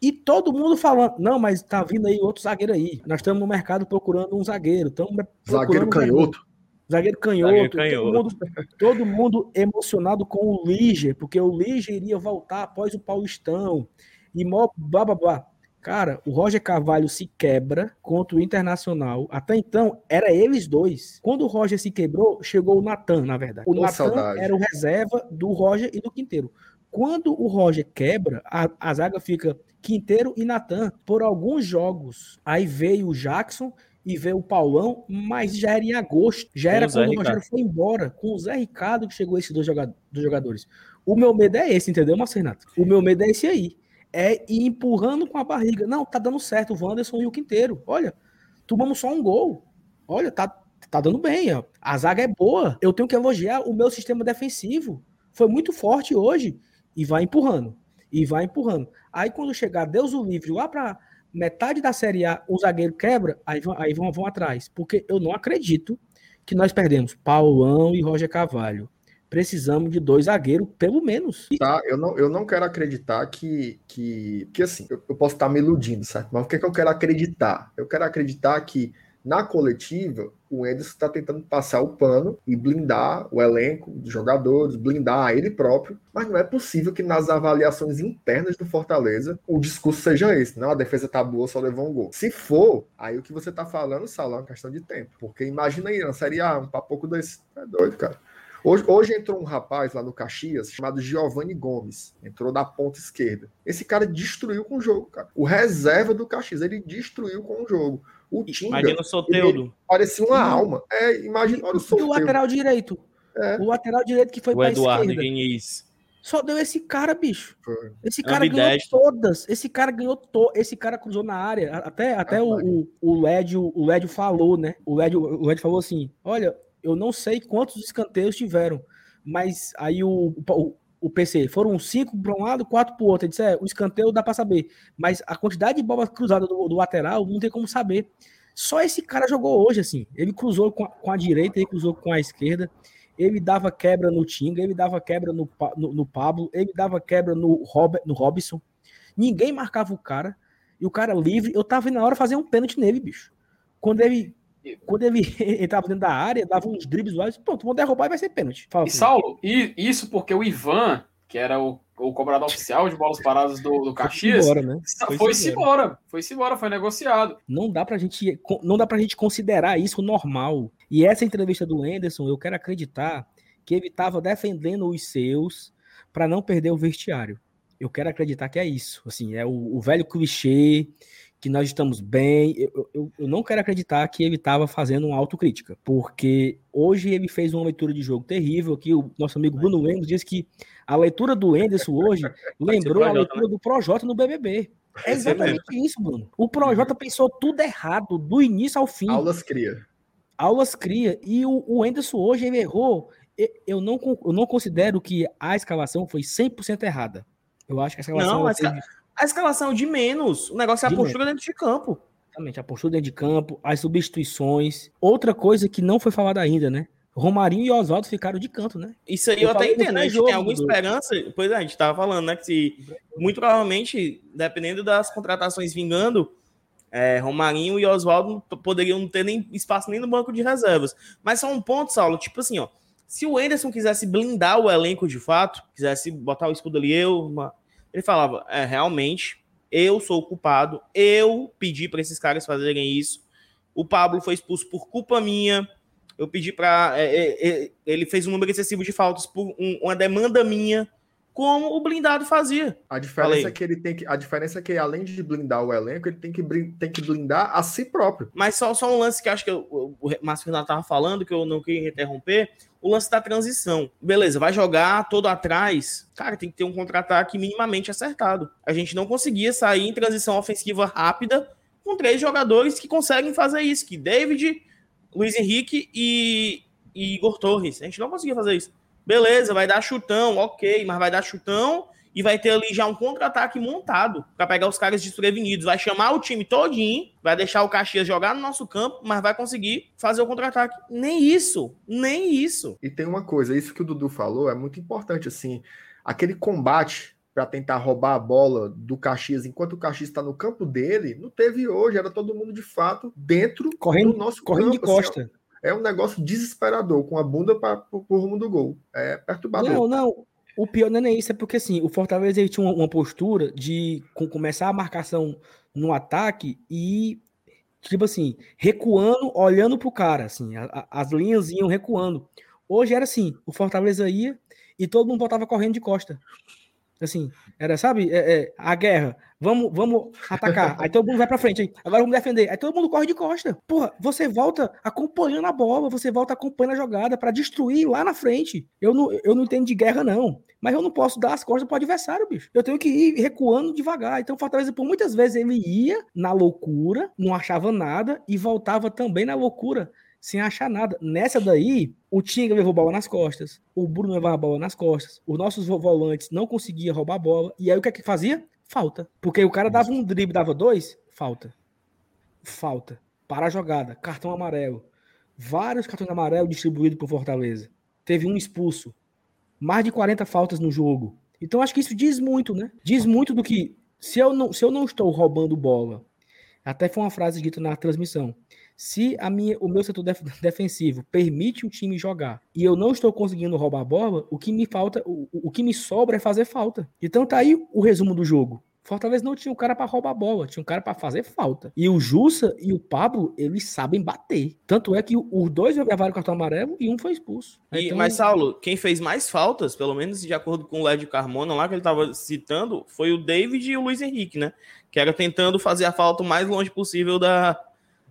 E todo mundo falando, não, mas tá vindo aí outro zagueiro aí. Nós estamos no mercado procurando um zagueiro. Estamos zagueiro canhoto. Zagueiro canhoto. Zagueiro canhoto. Todo, mundo, todo, mundo, emocionado com o Liger, porque o Liger iria voltar após o Paulistão. E mó blá blá blá. Cara, o Roger Carvalho se quebra contra o Internacional. Até então, era eles dois. Quando o Roger se quebrou, chegou o Natan, na verdade. O Natan era o reserva do Roger e do Quinteiro. Quando o Roger quebra, a, a zaga fica Quinteiro e Natan por alguns jogos. Aí veio o Jackson e veio o Paulão, mas já era em agosto. Já era quando o Rogério foi embora. Com o Zé Ricardo que chegou esses dois jogadores. O meu medo é esse, entendeu, Marcenato? O meu medo é esse aí. É ir empurrando com a barriga. Não, tá dando certo o Wanderson e o Quinteiro. Olha, tomamos só um gol. Olha, tá, Tá dando bem, ó. A zaga é boa. Eu tenho que elogiar o meu sistema defensivo. Foi muito forte hoje. E vai empurrando. E vai empurrando. Aí quando chegar Deus o livre lá pra metade da Série A, o zagueiro quebra, aí vão, aí vão, vão atrás. Porque eu não acredito que nós perdemos Paulão e Roger Carvalho precisamos de dois zagueiros, pelo menos. Tá, eu não, eu não quero acreditar que. que, que assim, eu, eu posso estar me iludindo, certo? Mas o que, é que eu quero acreditar? Eu quero acreditar que na coletiva, o Enderson está tentando passar o pano e blindar o elenco dos jogadores, blindar ele próprio, mas não é possível que nas avaliações internas do Fortaleza o discurso seja esse, não, a defesa tá boa, só levou um gol. Se for, aí o que você tá falando, Sala, é uma questão de tempo, porque imagina aí, na Série A, um papo desse, é doido, cara. Hoje, hoje, entrou um rapaz lá no Caxias chamado Giovanni Gomes. Entrou da ponta esquerda. Esse cara destruiu com o jogo, cara. O reserva do Caxias, ele destruiu com o jogo. O Tinga, imagina o Soteudo. Parecia uma alma. É, imagina o Soteudo. E o lateral direito. É. O lateral direito que foi o Eduardo esquerda. Diniz. Só deu esse cara, bicho. Esse cara ganhou todas. Esse cara ganhou to... Esse cara cruzou na área. Até, até ah, o, o, o Lédio, o Lédio falou, né? O Lédio, o Lédio falou assim: olha, eu não sei quantos escanteios tiveram, mas aí o, o, o PC foram cinco para um lado, quatro para o outro. Ele disse: é, o escanteio dá para saber, mas a quantidade de bolas cruzadas do, do, lateral não tem como saber. Só esse cara jogou hoje, assim. Ele cruzou com a, com a direita, ele cruzou com a esquerda, ele dava quebra no Tinga, ele dava quebra no, no, no Pablo, ele dava quebra no, Robert, no Robson. Ninguém marcava o cara, e o cara livre. Eu tava na hora fazer um pênalti nele, bicho. Quando ele quando ele entrava dentro da área, dava uns dribles lá, e pronto, vou derrubar e vai ser pênalti. Fala, e Saulo, e isso porque o Ivan, que era o, o cobrador oficial de bolas paradas do, do Caxias, foi embora, né? Foi-se embora. Foi-se embora, foi negociado. Não dá pra gente, não dá pra gente considerar isso normal. E essa entrevista do Anderson, eu quero acreditar que ele estava defendendo os seus para não perder o vestiário. Eu quero acreditar que é isso. Assim, é o, o velho clichê que nós estamos bem. Eu, eu, eu não quero acreditar que ele estava fazendo uma autocrítica, porque hoje ele fez uma leitura de jogo terrível. Aqui o nosso amigo Bruno Lemos diz que a leitura do Enderson hoje lembrou a leitura do Projota no BBB. É exatamente isso, Bruno. O Projota pensou tudo errado, do início ao fim. Aulas cria. Aulas cria. E o, o Enderson hoje ele errou. Eu não, eu não considero que a escalação foi 100% errada. Eu acho que a escalação. Não, mas, a escalação de menos. O negócio é a de postura menos. dentro de campo. Exatamente, a postura dentro de campo, as substituições. Outra coisa que não foi falada ainda, né? Romarinho e Oswaldo ficaram de canto, né? Isso aí eu, eu até entendo, né? A gente tem alguma do... esperança. Pois é, a gente tava falando, né? Que se, muito provavelmente, dependendo das contratações vingando, é, Romarinho e Oswaldo poderiam não ter nem espaço nem no banco de reservas. Mas só um ponto, Saulo, tipo assim, ó. Se o Enderson quisesse blindar o elenco de fato, quisesse botar o escudo ali, eu, uma, ele falava: é, realmente, eu sou o culpado, eu pedi para esses caras fazerem isso. O Pablo foi expulso por culpa minha. Eu pedi para. É, é, é, ele fez um número excessivo de faltas por um, uma demanda minha como o blindado fazia. A diferença é que ele tem que, a diferença é que além de blindar o elenco, ele tem que, tem que blindar a si próprio. Mas só, só um lance que acho que eu, o Márcio Renato estava falando, que eu não queria interromper, o lance da transição. Beleza, vai jogar todo atrás, cara, tem que ter um contra-ataque minimamente acertado. A gente não conseguia sair em transição ofensiva rápida com três jogadores que conseguem fazer isso, que David, Luiz Henrique e, e Igor Torres. A gente não conseguia fazer isso. Beleza, vai dar chutão, ok, mas vai dar chutão e vai ter ali já um contra-ataque montado para pegar os caras desprevenidos. Vai chamar o time todinho, vai deixar o Caxias jogar no nosso campo, mas vai conseguir fazer o contra-ataque. Nem isso, nem isso. E tem uma coisa, isso que o Dudu falou é muito importante, assim, aquele combate para tentar roubar a bola do Caxias enquanto o Caxias está no campo dele, não teve hoje, era todo mundo de fato dentro correndo, do nosso correndo campo, de assim, costa. Assim, é um negócio desesperador, com a bunda para o rumo do gol. É perturbador. Não, não. O pior não é isso, é porque assim, o Fortaleza tinha uma, uma postura de com, começar a marcação no ataque e, tipo assim, recuando, olhando pro cara, assim, a, a, as linhas iam recuando. Hoje era assim, o Fortaleza ia e todo mundo voltava correndo de costa. Assim, era, sabe, é, é, a guerra. Vamos, vamos atacar. Aí todo mundo vai pra frente. Aí, agora vamos defender. Aí todo mundo corre de costa. Porra, você volta acompanhando a bola, você volta acompanhando a jogada para destruir lá na frente. Eu não, eu não entendo de guerra, não. Mas eu não posso dar as costas pro adversário, bicho. Eu tenho que ir recuando devagar. Então, Fortaleza, por muitas vezes, ele ia na loucura, não achava nada e voltava também na loucura sem achar nada. Nessa daí, o Tinga levou bola nas costas, o Bruno levava a bola nas costas, os nossos volantes não conseguiam roubar a bola, e aí o que é que fazia? Falta. Porque o cara dava um drible, dava dois, falta. Falta. Para a jogada, cartão amarelo. Vários cartões amarelos distribuídos por Fortaleza. Teve um expulso. Mais de 40 faltas no jogo. Então acho que isso diz muito, né? Diz muito do que se eu não, se eu não estou roubando bola, até foi uma frase dita na transmissão. Se a minha, o meu setor def, defensivo permite o time jogar e eu não estou conseguindo roubar a bola, o que me falta, o, o que me sobra é fazer falta. Então tá aí o resumo do jogo. Fortaleza não tinha um cara para roubar a bola, tinha um cara para fazer falta. E o Jussa e o Pablo, eles sabem bater. Tanto é que os dois levaram o cartão amarelo e um foi expulso. E, então... Mas, Saulo, quem fez mais faltas, pelo menos de acordo com o Lédio Carmona lá que ele estava citando, foi o David e o Luiz Henrique, né? Que era tentando fazer a falta o mais longe possível da,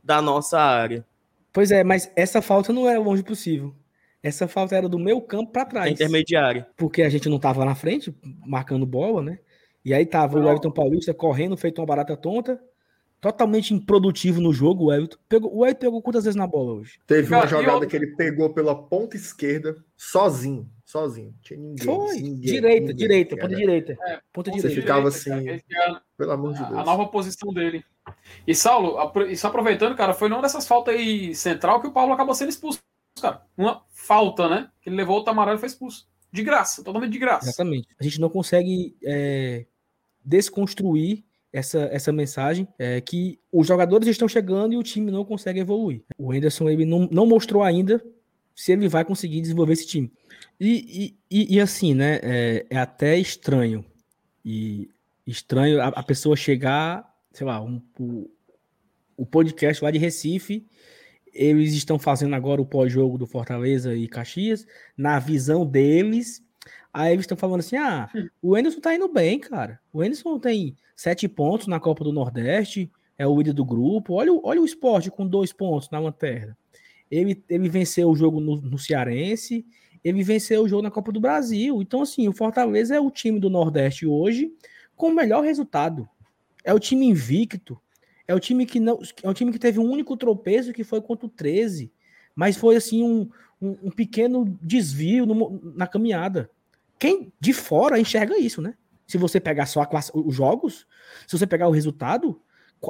da nossa área. Pois é, mas essa falta não era longe possível. Essa falta era do meu campo para trás. Intermediária. Porque a gente não estava na frente, marcando bola, né? E aí tava não. o Everton Paulista correndo, feito uma barata tonta, totalmente improdutivo no jogo, o Everton. Pegou, o Everton pegou quantas vezes na bola hoje? Teve uma jogada eu... que ele pegou pela ponta esquerda, sozinho, sozinho. Tinha ninguém. Foi, ninguém, direita, ninguém, direita, ponta direita. É, ponta direita. Você ficava assim, cara, pelo amor de Deus. A nova posição dele. E Saulo, e só aproveitando, cara, foi numa dessas faltas aí central que o Paulo acabou sendo expulso, cara. Uma falta, né? Que ele levou o Tamarão e foi expulso. De graça, totalmente de graça. Exatamente. A gente não consegue é, desconstruir essa, essa mensagem é, que os jogadores estão chegando e o time não consegue evoluir. O Henderson ele não, não mostrou ainda se ele vai conseguir desenvolver esse time. E, e, e assim, né? É, é, até estranho. E estranho a, a pessoa chegar, sei lá, um, o, o podcast lá de Recife eles estão fazendo agora o pós-jogo do Fortaleza e Caxias, na visão deles, Aí eles estão falando assim: ah, hum. o Enderson tá indo bem, cara. O Enderson tem sete pontos na Copa do Nordeste, é o líder do grupo. Olha, olha o esporte com dois pontos na lanterna. Ele, ele venceu o jogo no, no Cearense, ele venceu o jogo na Copa do Brasil. Então, assim, o Fortaleza é o time do Nordeste hoje com o melhor resultado. É o time invicto. É o time que não. É o time que teve um único tropeço que foi contra o 13. Mas foi assim um, um, um pequeno desvio no, na caminhada. Quem de fora enxerga isso, né? Se você pegar só classe, os jogos, se você pegar o resultado,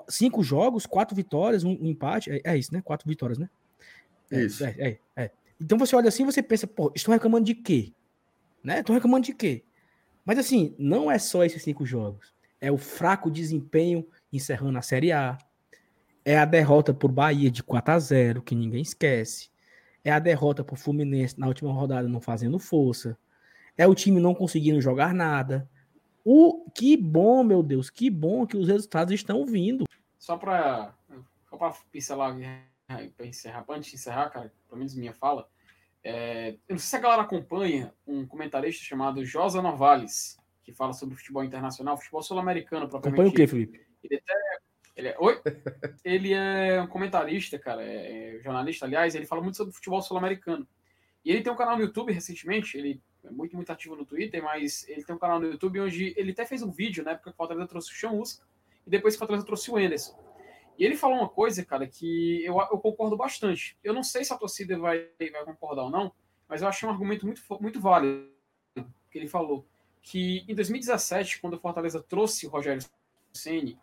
cinco jogos, quatro vitórias, um, um empate, é, é, isso, né? Quatro vitórias, né? É, isso. É, é, é. Então você olha assim, você pensa, pô, estão reclamando de quê? Né? Estão reclamando de quê? Mas assim, não é só esses cinco jogos. É o fraco desempenho encerrando a Série A. É a derrota por Bahia de 4 a 0 que ninguém esquece. É a derrota por Fluminense na última rodada não fazendo força. É o time não conseguindo jogar nada. O que bom, meu Deus, que bom que os resultados estão vindo. Só para só para pincelar para encerrar, antes de encerrar, cara, pelo menos minha fala, é, eu não sei se a galera acompanha um comentarista chamado Josa Novales, que fala sobre futebol internacional, futebol sul-americano. Acompanha o que, Felipe? Ele, até, ele, é, oi? ele é um comentarista, cara, é, é jornalista, aliás, ele fala muito sobre futebol sul-americano. E ele tem um canal no YouTube recentemente, ele é muito, muito ativo no Twitter, mas ele tem um canal no YouTube onde ele até fez um vídeo, né? Porque o Fortaleza trouxe o Chamusca e depois o Fortaleza trouxe o Anderson. E ele falou uma coisa, cara, que eu, eu concordo bastante. Eu não sei se a torcida vai, vai concordar ou não, mas eu achei um argumento muito, muito válido que ele falou. Que em 2017, quando o Fortaleza trouxe o Rogério Ceni,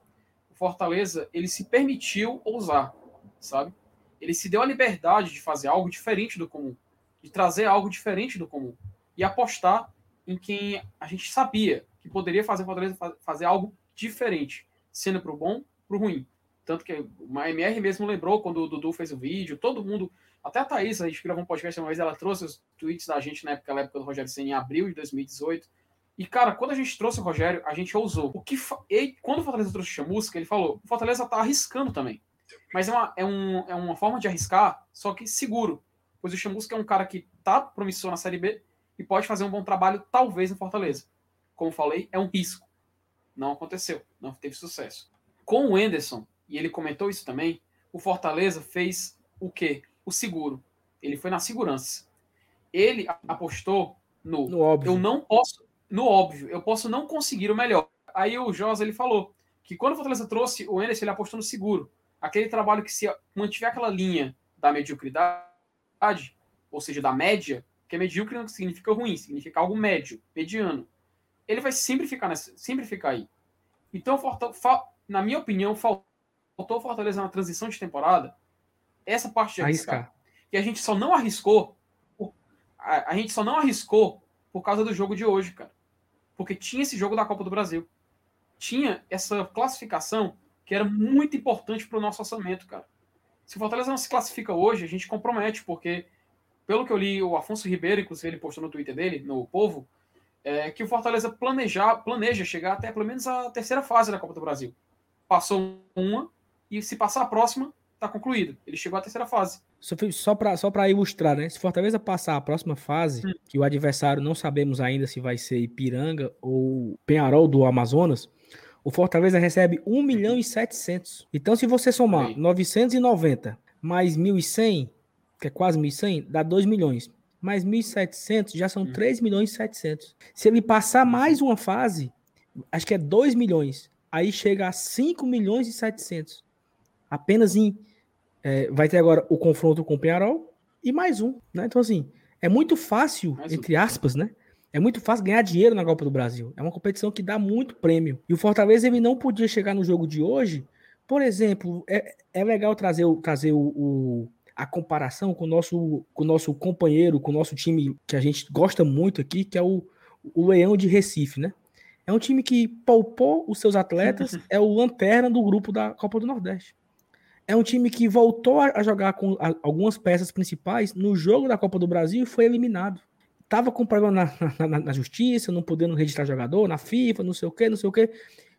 o Fortaleza ele se permitiu ousar, sabe? Ele se deu a liberdade de fazer algo diferente do comum, de trazer algo diferente do comum e apostar em quem a gente sabia que poderia fazer o Fortaleza fazer algo diferente, sendo para o bom, para o ruim. Tanto que o MR mesmo lembrou quando o Dudu fez o vídeo, todo mundo, até a Thaís, a gente gravou um podcast uma vez, ela trouxe os tweets da gente na época, na época do Rogério Senna, em abril de 2018. E, cara, quando a gente trouxe o Rogério, a gente ousou. O que fa... e, quando o Fortaleza trouxe o Chamusca, ele falou: o Fortaleza tá arriscando também. Mas é uma, é, um, é uma forma de arriscar, só que seguro. Pois o Chamusca é um cara que tá promissor na Série B, e pode fazer um bom trabalho, talvez, no Fortaleza. Como falei, é um risco. Não aconteceu, não teve sucesso. Com o Enderson, e ele comentou isso também, o Fortaleza fez o quê? O seguro. Ele foi na segurança. Ele apostou no, no óbvio. eu não posso, no óbvio, eu posso não conseguir o melhor. Aí o Josa ele falou que quando o Fortaleza trouxe o Enderson, ele apostou no seguro. Aquele trabalho que se mantiver aquela linha da mediocridade, ou seja, da média, porque medíocre não significa ruim, significa algo médio, mediano. Ele vai sempre ficar nessa, sempre ficar aí. Então, na minha opinião, faltou Fortaleza na transição de temporada essa parte de arriscar. arriscar. E a gente só não arriscou, a, a gente só não arriscou por causa do jogo de hoje, cara. Porque tinha esse jogo da Copa do Brasil. Tinha essa classificação que era muito importante para o nosso orçamento, cara. Se o Fortaleza não se classifica hoje, a gente compromete, porque, pelo que eu li, o Afonso Ribeiro, inclusive, ele postou no Twitter dele, no Povo, é que o Fortaleza planejar, planeja chegar até pelo menos a terceira fase da Copa do Brasil. Passou uma, e se passar a próxima, está concluído. Ele chegou à terceira fase. Só para só ilustrar, né? Se Fortaleza passar a próxima fase, hum. que o adversário não sabemos ainda se vai ser Ipiranga ou Penharol do Amazonas, o Fortaleza recebe 1 milhão e 700. Então, se você somar Aí. 990 mais 1.100, que é quase 1.100, dá 2 milhões. Mais 1.700 já são hum. 3 milhões e 700. Se ele passar mais uma fase, acho que é 2 milhões. Aí chega a 5 milhões e 700. Apenas em. É, vai ter agora o confronto com o Penharol e mais um. Né? Então, assim, é muito fácil, mais entre aspas, né? É muito fácil ganhar dinheiro na Copa do Brasil. É uma competição que dá muito prêmio. E o Fortaleza ele não podia chegar no jogo de hoje. Por exemplo, é, é legal trazer, trazer o, o, a comparação com o, nosso, com o nosso companheiro, com o nosso time que a gente gosta muito aqui, que é o, o Leão de Recife, né? É um time que poupou os seus atletas, é o lanterna do grupo da Copa do Nordeste. É um time que voltou a jogar com algumas peças principais no jogo da Copa do Brasil e foi eliminado tava com problema na, na, na, justiça, não podendo registrar jogador, na FIFA, não sei o que, não sei o que.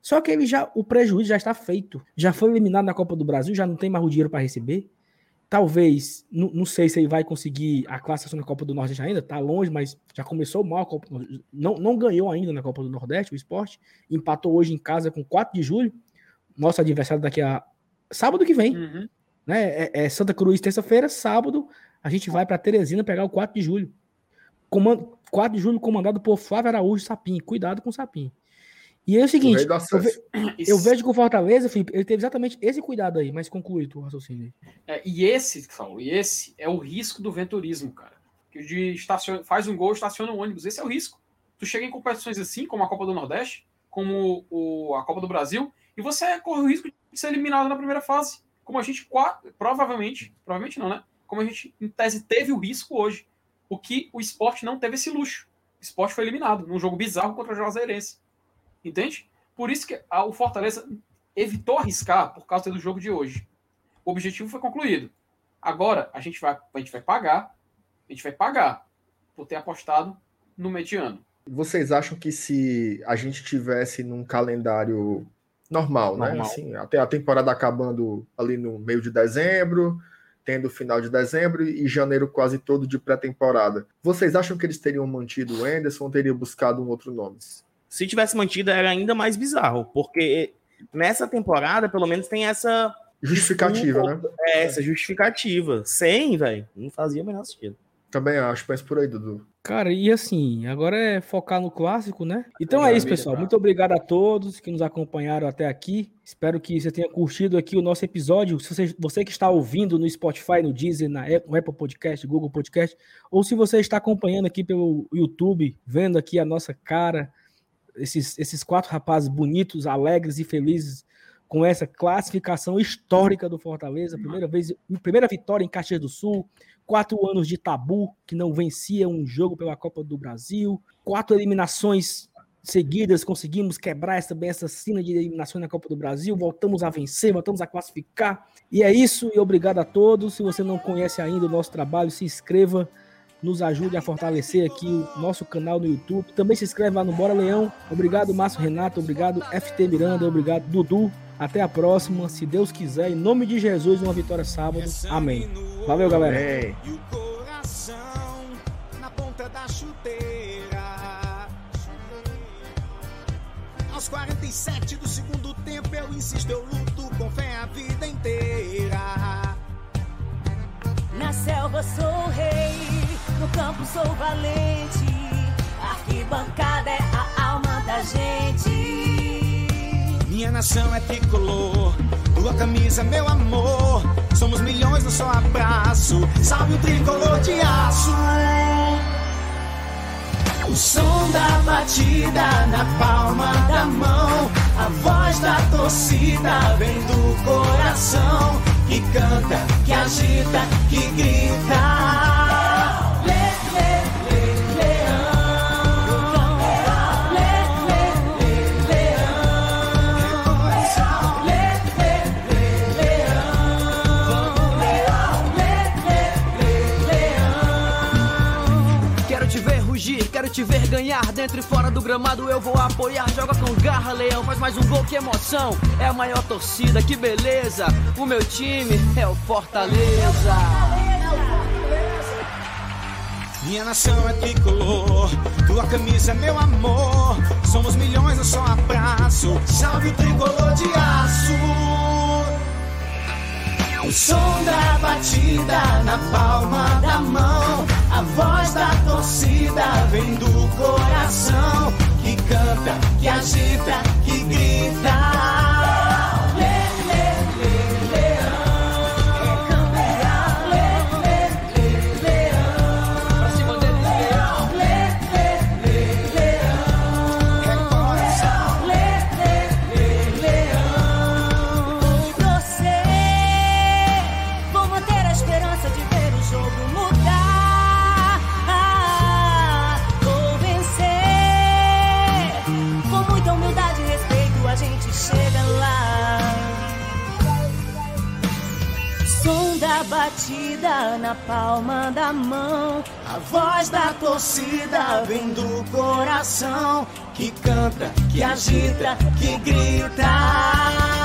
Só que ele já, o prejuízo já está feito. Já foi eliminado na Copa do Brasil, já não tem mais o dinheiro para receber. Talvez, não, não, sei se ele vai conseguir a classificação na Copa do Nordeste ainda, tá longe, mas já começou mal a Copa não, não ganhou ainda na Copa do Nordeste, o esporte. Empatou hoje em casa com 4 de julho. Nosso adversário daqui a sábado que vem. Uhum. Né? É, é Santa Cruz, terça-feira, sábado, a gente vai para Teresina pegar o 4 de julho. Comando, 4 de julho comandado por Flávio Araújo Sapim. Cuidado com o Sapim. E é o seguinte, eu, ve, eu, vejo que o Fortaleza, Felipe, ele teve exatamente esse cuidado aí, mas conclui tu raciocínio. É, e esse, Saulo, e esse é o risco do venturismo, cara. Que de estaciona, faz um gol, estaciona um ônibus. Esse é o risco. Tu chega em competições assim, como a Copa do Nordeste, como o, a Copa do Brasil, e você corre o risco de ser eliminado na primeira fase. Como a gente, provavelmente, provavelmente não, né? Como a gente, em tese, teve o risco hoje o que o esporte não teve esse luxo. O esporte foi eliminado num jogo bizarro contra o Juazeirense. Entende? Por isso que a, o Fortaleza evitou arriscar por causa do jogo de hoje. O objetivo foi concluído. Agora a gente vai, a gente vai pagar, a gente vai pagar por ter apostado no mediano. Vocês acham que se a gente tivesse num calendário normal, né? normal. né? Assim, até a temporada acabando ali no meio de dezembro, tendo final de dezembro e janeiro quase todo de pré-temporada. Vocês acham que eles teriam mantido o Anderson ou teriam buscado um outro nome? Se tivesse mantido, era ainda mais bizarro, porque nessa temporada, pelo menos, tem essa. Justificativa, né? É, essa justificativa. Sem, velho, não fazia o menor sentido. Também acho, mas por aí, Dudu. Cara, e assim, agora é focar no clássico, né? Então é, é isso, pessoal. Muito obrigado a todos que nos acompanharam até aqui. Espero que você tenha curtido aqui o nosso episódio. Se você, você que está ouvindo no Spotify, no Deezer, na Apple, no Apple Podcast, Google Podcast, ou se você está acompanhando aqui pelo YouTube, vendo aqui a nossa cara, esses, esses quatro rapazes bonitos, alegres e felizes com essa classificação histórica do Fortaleza, primeira vez, primeira vitória em Caxias do Sul, quatro anos de tabu, que não vencia um jogo pela Copa do Brasil, quatro eliminações seguidas, conseguimos quebrar essa, essa cena de eliminações na Copa do Brasil, voltamos a vencer, voltamos a classificar. E é isso, e obrigado a todos. Se você não conhece ainda o nosso trabalho, se inscreva, nos ajude a fortalecer aqui o nosso canal no YouTube. Também se inscreve lá no Bora Leão. Obrigado, Márcio Renato, obrigado, FT Miranda, obrigado, Dudu. Até a próxima, se Deus quiser. Em nome de Jesus, uma vitória sábado. Amém. Valeu, galera. E o coração na ponta da chuteira. Aos 47 do segundo tempo, eu insisto, eu luto com fé a vida inteira. Na selva sou rei, no campo sou valente. Arquibancada é a alma da gente. Minha nação é tricolor tua camisa, meu amor. Somos milhões no só abraço. Salve o tricolor de aço. O som da batida na palma da mão. A voz da torcida vem do coração. Que canta, que agita, que grita. Quero te ver ganhar dentro e fora do gramado. Eu vou apoiar. Joga com garra, leão. Faz mais um gol, que emoção. É a maior torcida, que beleza. O meu time é o Fortaleza. Minha nação é tricolor, tua camisa é meu amor. Somos milhões, eu só abraço. Salve o tricolor de aço. O som da batida na palma torcida vem do coração. Que canta, que agita, na palma da mão. A voz da torcida vem do coração que canta, que agita, que grita.